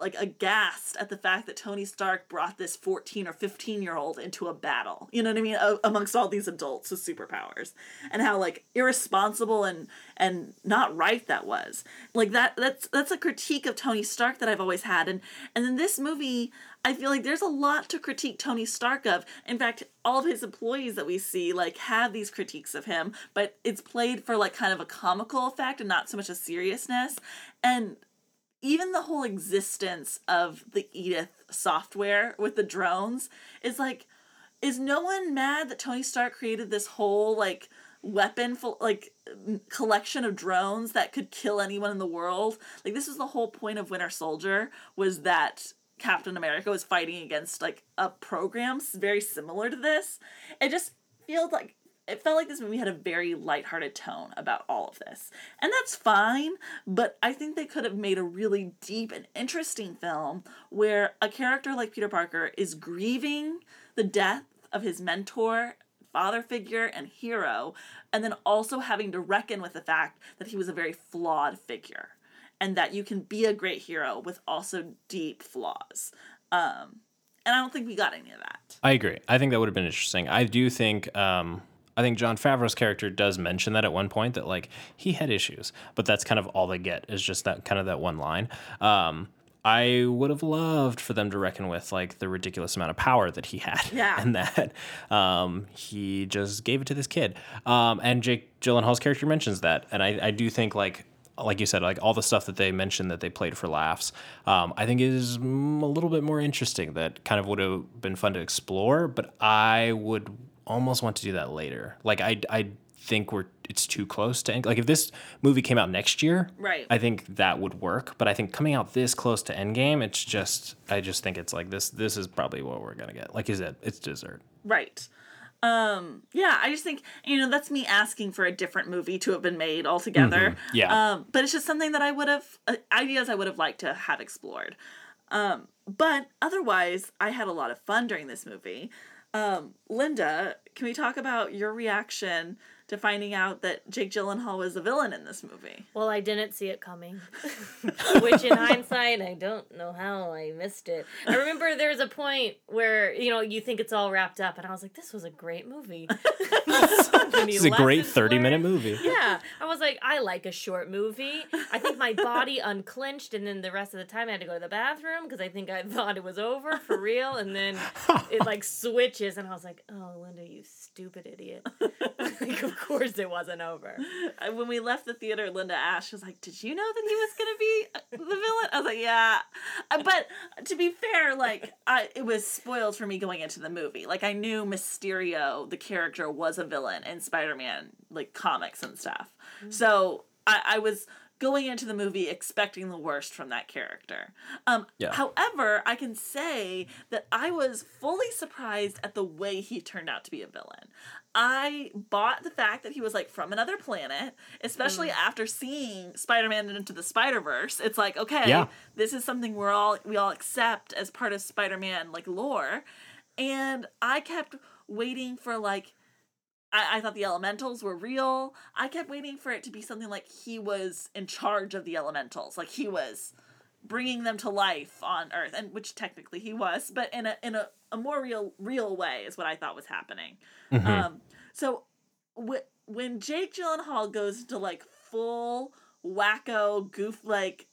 like aghast at the fact that Tony Stark brought this 14 or 15 year old into a battle. You know what I mean? A- amongst all these adults with superpowers and how like irresponsible and and not right that was. Like that that's that's a critique of Tony Stark that I've always had and and in this movie I feel like there's a lot to critique Tony Stark of. In fact, all of his employees that we see like have these critiques of him, but it's played for like kind of a comical effect and not so much a seriousness. And even the whole existence of the Edith software with the drones is like is no one mad that Tony Stark created this whole like weapon full like collection of drones that could kill anyone in the world? Like this is the whole point of winter soldier was that captain america was fighting against like a program very similar to this. It just feels like it felt like this movie had a very lighthearted tone about all of this. And that's fine, but I think they could have made a really deep and interesting film where a character like Peter Parker is grieving the death of his mentor, father figure, and hero, and then also having to reckon with the fact that he was a very flawed figure and that you can be a great hero with also deep flaws. Um, and I don't think we got any of that. I agree. I think that would have been interesting. I do think um, I think Jon Favreau's character does mention that at one point that like he had issues, but that's kind of all they get is just that kind of that one line. Um, I would have loved for them to reckon with like the ridiculous amount of power that he had, Yeah. and that um, he just gave it to this kid. Um, and Jake Gyllenhaal's character mentions that, and I, I do think like like you said, like all the stuff that they mentioned that they played for laughs, um, I think is a little bit more interesting. That kind of would have been fun to explore, but I would almost want to do that later. Like I, I think we're it's too close to end. Like if this movie came out next year, Right. I think that would work. But I think coming out this close to Endgame, it's just I just think it's like this. This is probably what we're gonna get. Like you said, it's dessert. Right. Um, yeah, I just think, you know, that's me asking for a different movie to have been made altogether. Mhm, yeah. Um, but it's just something that I would have, uh, ideas I would have liked to have explored. Um, but otherwise, I had a lot of fun during this movie. Um, Linda, can we talk about your reaction to finding out that Jake Gyllenhaal was a villain in this movie? Well, I didn't see it coming. Which, in hindsight, I don't know how I missed it. I remember there was a point where, you know, you think it's all wrapped up, and I was like, this was a great movie. This is a great lessons thirty minute movie. Yeah, I was like, I like a short movie. I think my body unclenched, and then the rest of the time I had to go to the bathroom because I think I thought it was over for real, and then it like switches, and I was like, oh, Linda, you stupid idiot. like, of course it wasn't over. When we left the theater, Linda Ash was like, "Did you know that he was gonna be uh, the villain?" I was like, "Yeah," Uh, but to be fair, like, I it was spoiled for me going into the movie. Like, I knew Mysterio, the character, was a villain in Spider-Man, like comics and stuff. So I, I was going into the movie expecting the worst from that character. Um, Yeah. However, I can say that I was fully surprised at the way he turned out to be a villain. I bought the fact that he was like from another planet, especially mm. after seeing Spider-Man into the Spider-Verse. It's like, okay, Yeah. this is something we're all we all accept as part of Spider-Man like lore. And I kept waiting for like I, I thought the elementals were real. I kept waiting for it to be something like he was in charge of the elementals, like he was bringing them to life on Earth, and which technically he was, but in a in a, a more real real way is what I thought was happening. Mhm. Um, so wh- when Jake Gyllenhaal goes into like full wacko goof like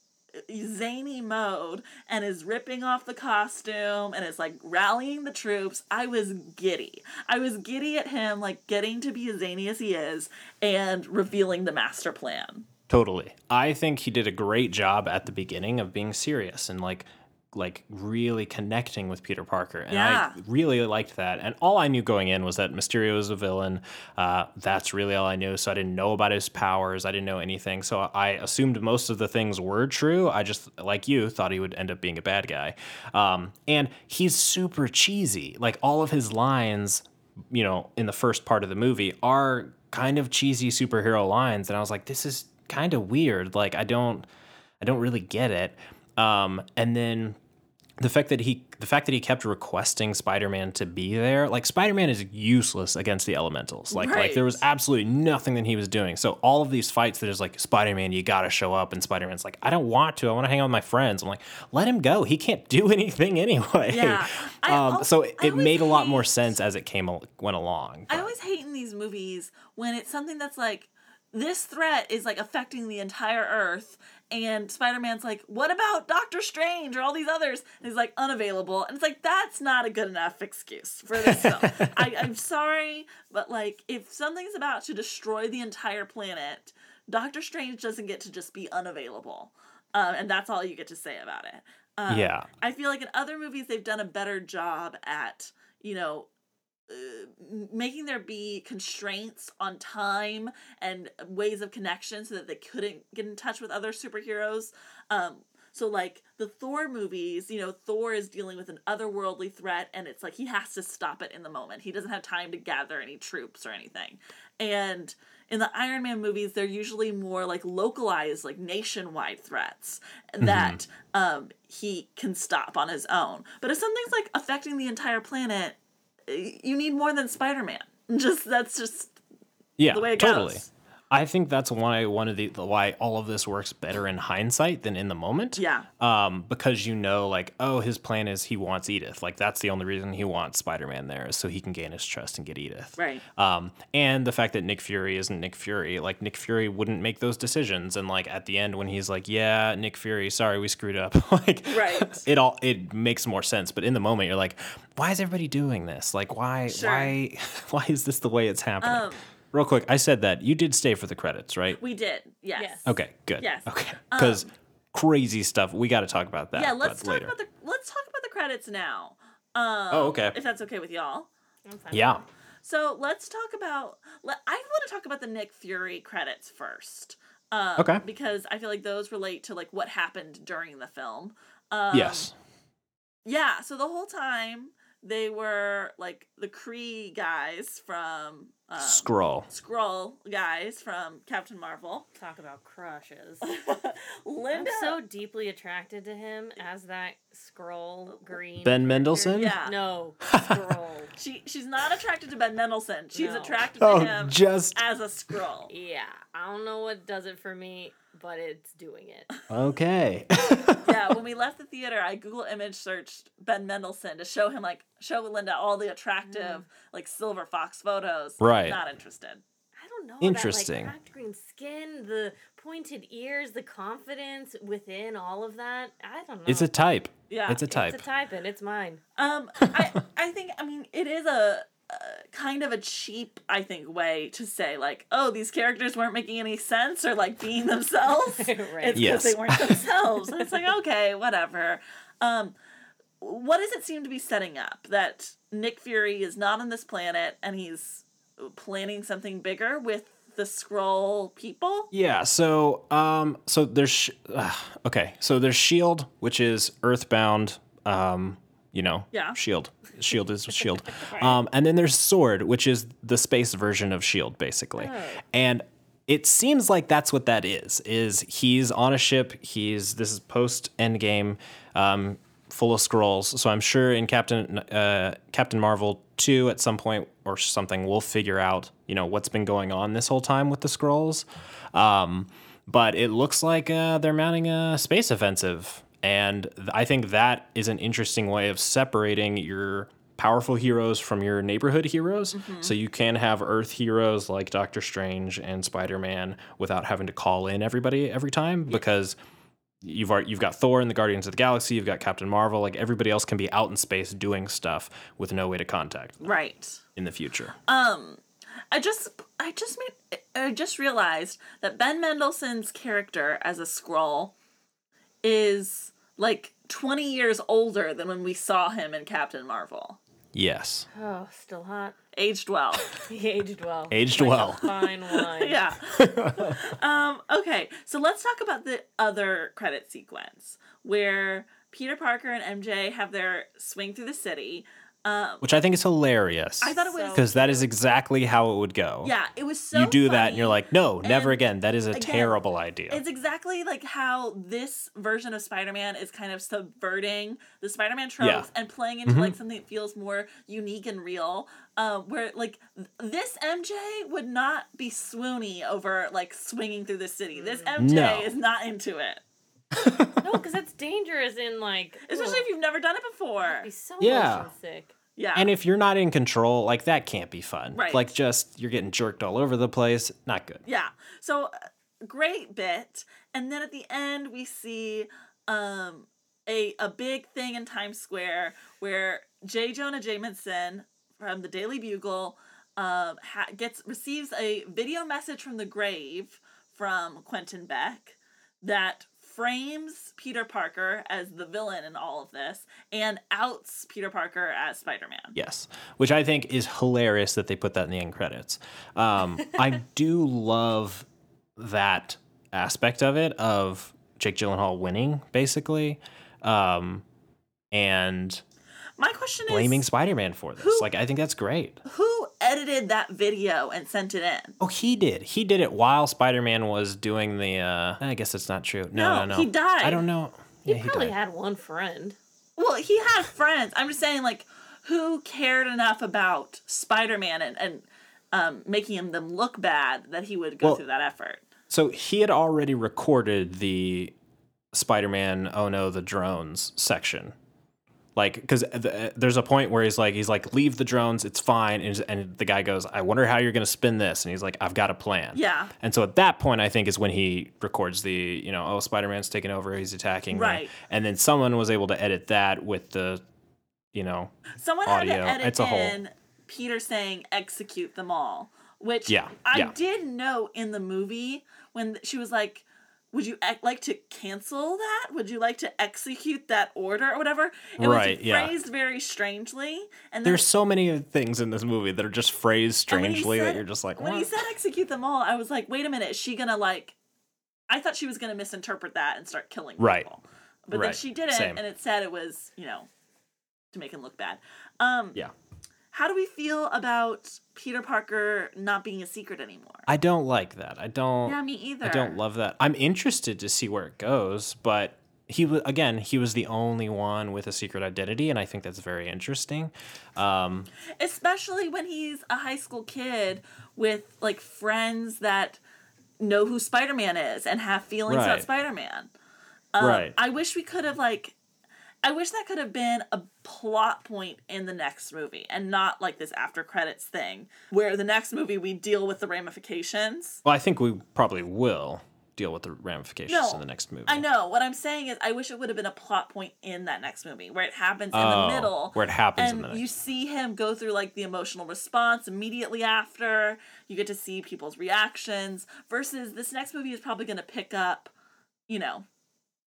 zany mode and is ripping off the costume and is like rallying the troops i was giddy i was giddy at him like getting to be as zany as he is and revealing the master plan Totally. I think he did a great job at the beginning of being serious and like like really connecting with Peter Parker, and Yeah. I really liked that. And all I knew going in was that Mysterio is a villain. Uh, that's really all I knew. So I didn't know about his powers. I didn't know anything. So I assumed most of the things were true. I just, like you, thought he would end up being a bad guy. Um, and he's super cheesy. Like all of his lines, you know, in the first part of the movie are kind of cheesy superhero lines. And I was like, this is kind of weird. Like I don't, I don't really get it. Um, and then the fact that he the fact that he kept requesting Spider-Man to be there, like Spider-Man is useless against the elementals. Like like there was absolutely nothing that he was doing. So all of these fights that is like Spider-Man, you gotta show up, and Spider-Man's like, I don't want to. I want to hang out with my friends. I'm like, let him go. He can't do anything anyway. Yeah. Um, so it, it made a lot more sense as it came went along. I always hate in these movies when it's something that's like this threat is like affecting the entire earth and spider-man's like what about doctor strange or all these others? And he's like unavailable. And it's like that's not a good enough excuse for this film. I, i'm sorry but like if something's about to destroy the entire planet doctor strange doesn't get to just be unavailable um, and that's all you get to say about it. Um, Yeah. i feel like in other movies they've done a better job at you know making there be constraints on time and ways of connection so that they couldn't get in touch with other superheroes. Um, so like the Thor movies, you know, Thor is dealing with an otherworldly threat and it's like he has to stop it in the moment. He doesn't have time to gather any troops or anything. And in the Iron Man movies, they're usually more like localized, like nationwide threats that um, he can stop on his own. But if something's like affecting the entire planet, you need more than Spider-Man. Just that's just Yeah, the way it totally. goes. I think that's why one of the why all of this works better in hindsight than in the moment. Yeah. Um, because you know, like, oh, his plan is he wants Edith. Like that's the only reason he wants Spider-Man there is so he can gain his trust and get Edith. Right. Um, and the fact that Nick Fury isn't Nick Fury, like Nick Fury wouldn't make those decisions. And like at the end when he's like, yeah, Nick Fury, sorry, we screwed up. like, Right. it all it makes more sense. But in the moment, you're like, why is everybody doing this? Like, why, Sure. why, why is this the way it's happening? Um, Real quick, I said that you did stay for the credits, right? We did. Yes. Okay, good. Yes. Okay, Um, because crazy stuff. We got to talk about that. yeah, let's talk later. about the let's talk about the credits now. Um, Oh, okay. If that's okay with y'all. Yeah. So let's talk about. Let, I want to talk about the Nick Fury credits first. Um, Okay. Because I feel like those relate to like what happened during the film. Um, yes. Yeah. So the whole time they were like the Kree guys from um, Scroll. Skrull guys from Captain Marvel. Talk about crushes. Linda. I'm so deeply attracted to him as that Skrull green. Ben Mendelsohn? Yeah. No, Skrull. She she's not attracted to Ben Mendelsohn. She's No. attracted to Oh, him just- as a Skrull. yeah, I don't know what does it for me, but it's doing it. Okay. yeah, when we left the theater, I Google image searched Ben Mendelsohn to show him like show Linda all the attractive like silver fox photos. Right. Not interested. I don't know. Interesting. That, like, cracked green skin, the pointed ears, the confidence within all of that. I don't know. it's a type. Yeah. It's a type. It's a type, and it's mine. Um, I I think I mean it is a, a kind of a cheap I think way to say like oh these characters weren't making any sense or like being themselves. Right. It's because Yes. they weren't themselves. And it's like okay whatever. Um, what does it seem to be setting up that Nick Fury is not on this planet and he's planning something bigger with the Skrull people? Yeah, so um so there's sh- uh, okay, so there's Shield, which is Earthbound um you know, Yeah. Shield. Shield is Shield. Um and then there's Sword, which is the space version of Shield basically. And it seems like that's what that is. Is he's on a ship, he's this is post Endgame um full of Skrulls. So I'm sure in Captain uh, Captain Marvel 2 at some point or something we'll figure out, you know, what's been going on this whole time with the Skrulls. Um, but it looks like uh, they're mounting a space offensive. And I think that is an interesting way of separating your powerful heroes from your neighborhood heroes. So you can have Earth heroes like Doctor Strange and Spider Man without having to call in everybody every time because you've already, you've got Thor in the Guardians of the Galaxy, you've got Captain Marvel, like everybody else can be out in space doing stuff with no way to contact them Right. in the future. Um, I just I just made I just realized that Ben Mendelsohn's character as a Skrull is like 20 years older than when we saw him in Captain Marvel. Yes. Oh, still hot. Aged well. He aged well. Aged Like a well. Fine wine. yeah. um, okay, so let's talk about the other credit sequence where Peter Parker and MJ have their swing through the city. Um, Which I think is hilarious. I thought it was because that is exactly how it would go. yeah, it was so you do that and you're like, no, never And again. That is a again, terrible idea. It's exactly like how this version of Spider-Man is kind of subverting the Spider-Man tropes Yeah. and playing into Mhm. like something that feels more unique and real. Uh, where like this MJ would not be swoony over like swinging through the city. This MJ No. is not into it, No, because it's dangerous in like. especially if you've never done it before. Be so Yeah. sick. Yeah, And if you're not in control, like that can't be fun. Right. Like just you're getting jerked all over the place. Not good. Yeah. So uh, great bit. And then at the end we see um a a big thing in Times Square where J. Jonah Jameson from the Daily Bugle um ha- gets receives a video message from the grave from Quentin Beck that frames Peter Parker as the villain in all of this and outs Peter Parker as Spider-Man. Yes, which I think is hilarious that they put that in the end credits. Um, I do love that aspect of it of Jake Gyllenhaal winning, basically, um, and My question blaming is Spider-Man for this. who- like, I think that's great. who edited that video and sent it in? Oh, he did. He did it while Spider-Man was doing the. Uh, I guess that's not true. No, No, no, no. he died. I don't know. He Yeah, probably died. had one friend. Well, he had friends. I'm just saying, like, who cared enough about Spider Man and, and um, making him them look bad that he would go Well- through that effort? So he had already recorded the Spider-Man "Oh no, the drones" section. Like, because th- there's a point where he's like, he's like, leave the drones, it's fine, and, and the guy goes, I wonder how you're gonna spin this, and he's like, I've got a plan. Yeah. And so at that point, I think is when he records the, you know, oh, Spider-Man's taking over, he's attacking me. Right. And then someone was able to edit that with the, you know, Someone audio. had to edit It's a whole- in Peter saying execute them all, which Yeah, I yeah. did know in the movie when she was like, would you like to cancel that? Would you like to execute that order or whatever? It Right, was yeah. phrased very strangely. And then There's so many things in this movie that are just phrased And when he strangely that you're just like, when he said execute them all, I was like, wait a minute, is she gonna like? I thought she was gonna misinterpret that and start killing Right. people, but then she didn't, Same. and it said it was you know to make him look bad. Um, Yeah. How do we feel about Peter Parker not being a secret anymore? I don't like that. I don't. Yeah, me either. I don't love that. I'm interested to see where it goes, but he was again. He was the only one with a secret identity, and I think that's very interesting. Um, especially when he's a high school kid with like friends that know who Spider-Man is and have feelings about Spider-Man. Um, Right. I wish we could have like I wish that could have been a plot point in the next movie and not like this after credits thing where the next movie we deal with the ramifications. well, I think we probably will deal with the ramifications No, in the next movie. I know. What I'm saying is I wish it would have been a plot point in that next movie where it happens in Oh, the middle. where it happens in and you see him go through like the emotional response immediately after. You get to see people's reactions versus this next movie is probably going to pick up, you know,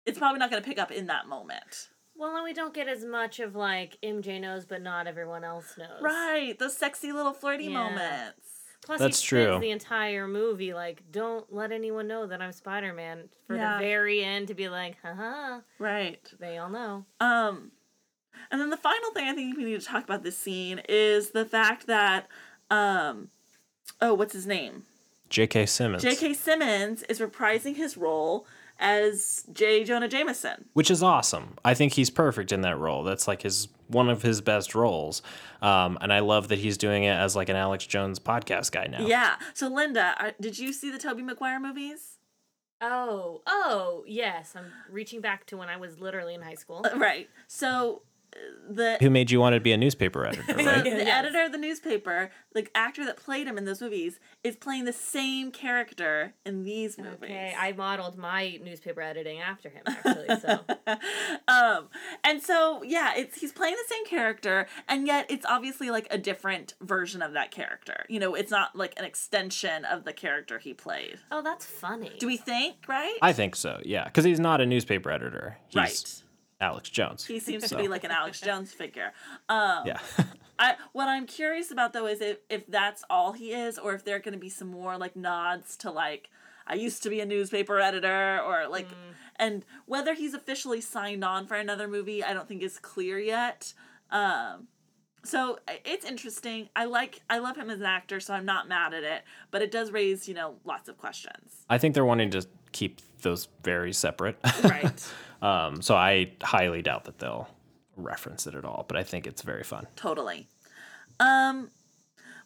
it's probably not going to pick up in that moment. Well, and we don't get as much of like MJ knows, but not everyone else knows. Right, those sexy little flirty Yeah. moments. Plus, That's he true. spends the entire movie like, don't let anyone know that I'm Spider Man. For Yeah. the very end to be like, haha, Right. they all know. Um, and then the final thing I think we need to talk about this scene is the fact that, um, oh, what's his name? J.K. Simmons, J.K. Simmons is reprising his role as J. Jonah Jameson. which is awesome. I think he's perfect in that role. That's like his one of his best roles, um, and I love that he's doing it as like an Alex Jones podcast guy now. Yeah. So, Linda, are, did you see the Tobey Maguire movies? Oh, oh, yes. I'm reaching back to when I was literally in high school. Uh, right. So, the Who made you want to be a newspaper editor? So Right? the Yes. editor of the newspaper, the actor that played him in those movies, is playing the same character in these movies. Okay, I modeled my newspaper editing after him, actually. So um, and so yeah, it's he's playing the same character, and yet it's obviously like a different version of that character. You know, it's not like an extension of the character he played. Oh, that's funny. Do we think right? I think so. Yeah, because he's not a newspaper editor. He's, right. Alex Jones. He seems to be like an Alex Jones figure. Um, yeah. I what I'm curious about though is if if that's all he is, or if there are going to be some more like nods to like I used to be a newspaper editor, or like, and whether he's officially signed on for another movie, I don't think is clear yet. Um, so it's interesting. I like I love him as an actor, so I'm not mad at it, but it does raise you know lots of questions. I think they're wanting to keep those very separate. Right. um, so I highly doubt that they'll reference it at all, but I think it's very fun. Totally. Um,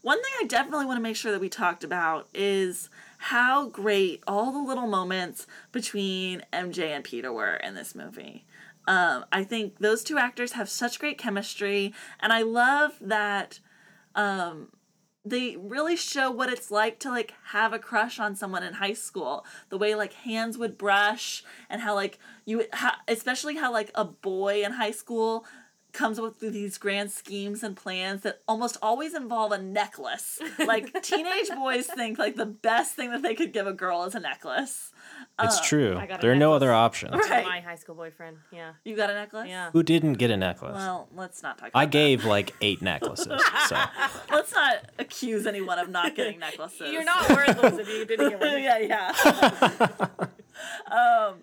one thing I definitely want to make sure that we talked about is how great all the little moments between MJ and Peter were in this movie. Um, I think those two actors have such great chemistry, and I love that um, they really show what it's like to like have a crush on someone in high school. The way like hands would brush, and how like you, ha- especially how like a boy in high school comes up with these grand schemes and plans that almost always involve a necklace. Like teenage boys think like the best thing that they could give a girl is a necklace. It's Uh, true. I got There are no other options. Right. My high school boyfriend. Yeah. You got a necklace? Yeah. Who didn't get a necklace? Well, let's not talk. I about gave like eight necklaces. So Let's not accuse anyone of not getting necklaces. You're not worthless if you didn't get one. yeah, yeah. um,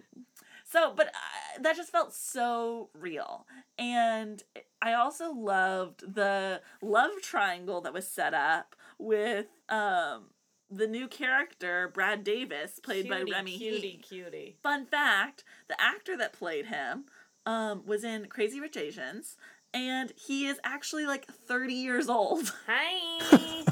so, but uh, that just felt so real, and I also loved the love triangle that was set up with um the new character Brad Davis, played Cutie, by Remy cutie, Heat. cutie. Fun fact: the actor that played him um was in Crazy Rich Asians. And he is actually like 30 years old. Hi.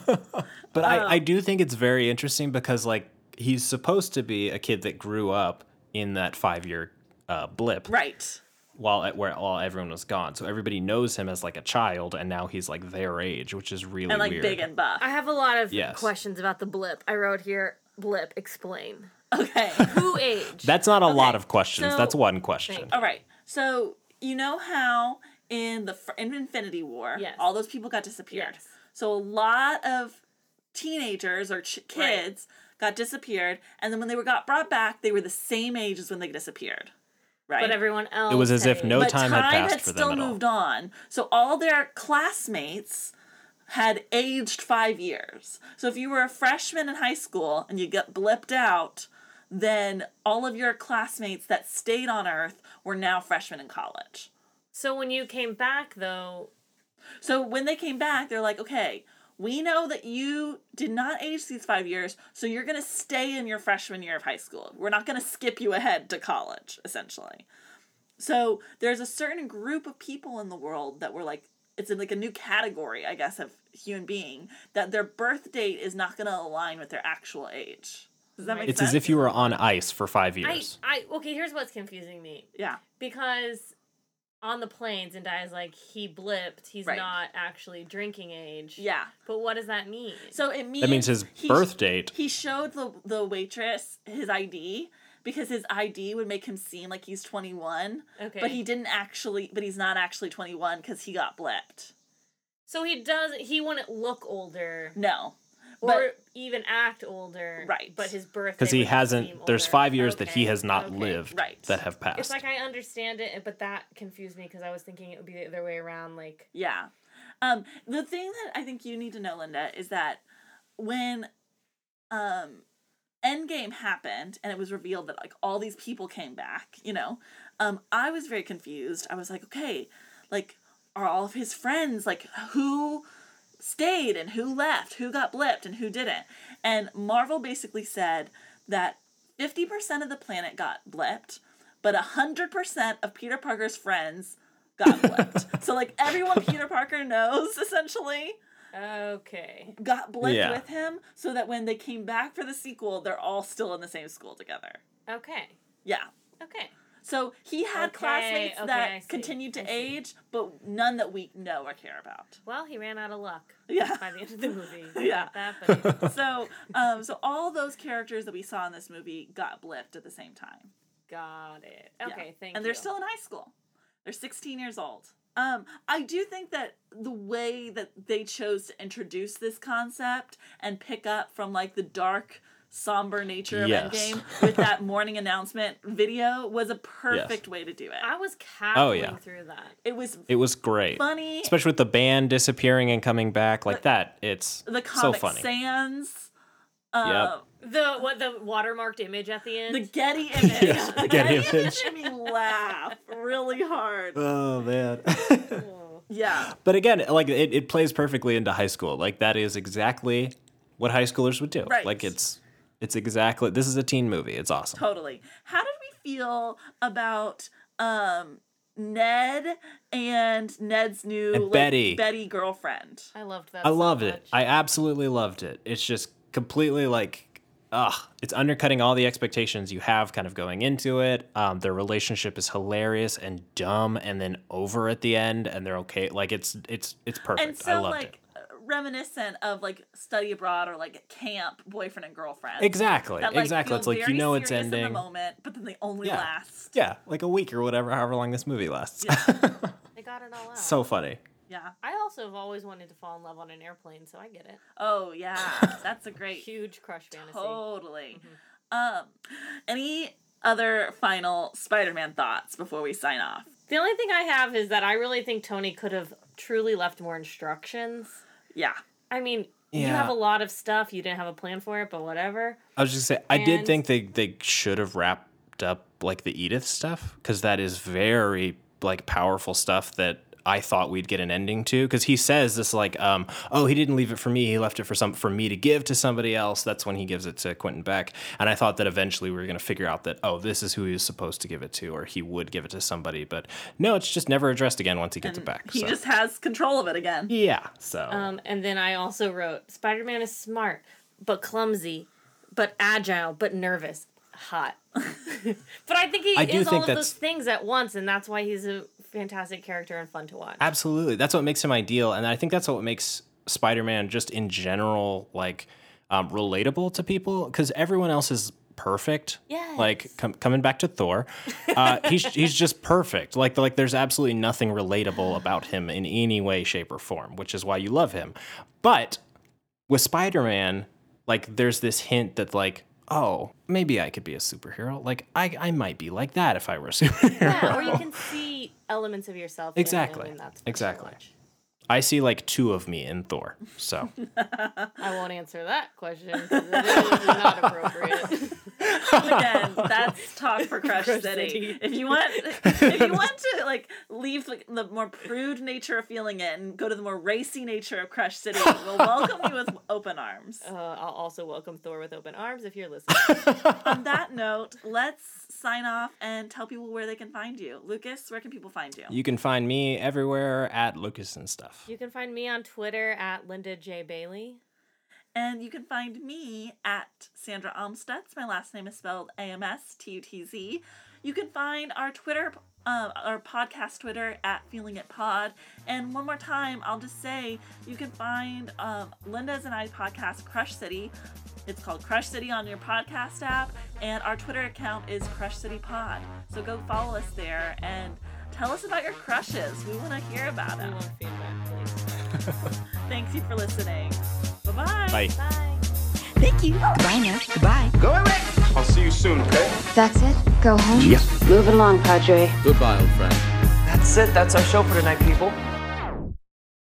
But Um, I, I do think it's very interesting because like he's supposed to be a kid that grew up in that five year uh, blip Right. While at where while everyone was gone. So everybody knows him as like a child, and now he's like their age, which is really And like weird. big and buff. I have a lot of Yes. questions about the blip. I wrote here, blip, explain. Okay. Who aged? That's not a lot of questions. so- That's one question. All right. So you know how in the in Infinity War, Yes. all those people got disappeared. Yes. So a lot of teenagers or ch- kids got disappeared, and then when they were got brought back, they were the same age as when they disappeared. Right. but everyone else. It was as if no but time had passed for still them at all. moved on. So all their classmates had aged five years. So if you were a freshman in high school and you got blipped out, then all of your classmates that stayed on Earth were now freshmen in college. So when you came back, though, So when they came back, they're like, okay, we know that you did not age these five years, so you're going to stay in your freshman year of high school. We're not going to skip you ahead to college, essentially. So there's a certain group of people in the world that were like, it's in like a new category, I guess, of human being that their birth date is not going to align with their actual age. Does that make It's sense? as if you were on ice for five I, years. I, okay, here's what's confusing me. yeah, Because on the planes and dies like, he blipped. He's Right. not actually drinking age. yeah. But what does that mean? So it means that means his he- birth date. He showed the the waitress his ID because his ID would make him seem like he's 21. Okay. But he didn't actually but he's not actually 21 cuz he got blipped. So he doesn't, he wouldn't look older No. Or But even act older. Right. But his birthday. Because he hasn't, there's older. five years that he has not okay. lived Right. that have passed. It's like I understand it, but that confused me because I was thinking it would be the other way around. Like, yeah. Um the thing that I think you need to know Linda is that when um Endgame happened and it was revealed that like all these people came back, you know, um, I was very confused. I was like, okay, like, are all of his friends like who stayed and who left, who got blipped and who didn't? And Marvel basically said that 50% of the planet got blipped, but 100% of Peter Parker's friends got blipped. so like everyone Peter Parker knows essentially okay. got blipped Yeah. with him so that when they came back for the sequel, they're all still in the same school together. Okay. Yeah. Okay. So he had Okay, classmates okay, that continued to age, but none that we know or care about. Well, he ran out of luck Yeah. by the end of the movie. Yeah. That, so, um, so all those characters that we saw in this movie got blipped at the same time. got it. Yeah. Okay, thank and you. And they're still in high school. They're 16 years old. Um, I do think that the way that they chose to introduce this concept and pick up from like the dark somber nature of Yes. Endgame with that morning announcement video was a perfect way to do it. I was cackling Oh, yeah. through that. It was It was great. funny. Especially with the band disappearing and coming back like that. It's the so Comic funny. Sans. Uh, The what the watermarked image at the end. The Getty image. Yeah, the Getty Getty, image. image made me laugh really hard. Oh man. Yeah. but again, like it, it plays perfectly into high school. Like that is exactly what high schoolers would do. Right. Like it's it's exactly this is a teen movie. It's awesome. Totally. How did we feel about um Ned and Ned's new And like, Betty. Betty girlfriend? I loved that. I so loved much. it. I absolutely loved it. It's just completely like, ugh, it's undercutting all the expectations you have kind of going into it. Um, their relationship is hilarious and dumb, and then over at the end, and they're okay. Like it's it's it's perfect. And so I loved like reminiscent of like study abroad or like camp boyfriend and girlfriend. Exactly, That, like, exactly. It's like, you know it's serious in ending. the moment, but then they only Yeah. last. Yeah, like a week or whatever, however long this movie lasts. They got it all out. so funny. Yeah. I also have always wanted to fall in love on an airplane, so I get it. Oh yeah, that's a great Huge crush fantasy. Totally. Mm-hmm. Um, any other final Spider-Man thoughts before we sign off? The only thing I have is that I really think Tony could have truly left more instructions. Yeah. I mean, you have a lot of stuff. You didn't have a plan for it, but whatever. I was just saying, I did think they they should have wrapped up like the Edith stuff because that is very like powerful stuff that I thought we'd get an ending to because he says this like, um, oh, he didn't leave it for me. He left it for some for me to give to somebody else. That's when he gives it to Quentin Beck, and I thought that eventually we were gonna figure out that oh, this is who he was supposed to give it to, or he would give it to somebody. But no, it's just never addressed again once he gets it back. He so. just has control of it again. yeah. So Um, and then I also wrote Spider Man is smart, but clumsy, but agile, but nervous. Hot. but I think he I is all of those things at once, and that's why he's a fantastic character and fun to watch. Absolutely. That's what makes him ideal. And I think that's what makes Spider Man just in general like um, relatable to people because everyone else is perfect. Yes. Like com- coming back to Thor, uh, he's he's just perfect. Like like there's absolutely nothing relatable about him in any way, shape, or form, which is why you love him. But with Spider Man, like there's this hint that like. Oh, maybe I could be a superhero. Like I, I might be like that if I were a superhero. Yeah, or you can see elements of yourself. Exactly. that's fun to Exactly. Watch. I see like two of me in Thor. So I won't answer that question because it is not appropriate. Again, that's talk for Crush, Crush City. City. If you want, if you want to like leave like, the more prude nature of feeling it and go to the more racy nature of Crush City, we'll welcome you with open arms. Uh, I'll also welcome Thor with open arms if you're listening. On that note, let's sign off and tell people where they can find you. Lucas, where can people find you? you can find me everywhere at Lucas and stuff. You can find me on Twitter at Linda J Bailey. And you can find me at Sandra Amstutz. My last name is spelled A M S T U T Z. You can find our Twitter, uh, our podcast Twitter at Feeling It Pod. And one more time, I'll just say you can find um, Linda's and I podcast Crush City. It's called Crush City on your podcast app, and our Twitter account is Crush City Pod. So go follow us there and tell us about your crushes. We want to hear about We them. want feedback, please. Thanks you for listening. Bye-bye. Bye. Bye. Thank you. Goodbye now. Goodbye. Go away. I'll see you soon, okay? That's it? Go home? Yep. Move along, Padre. Goodbye, old friend. That's it. That's our show for tonight, people.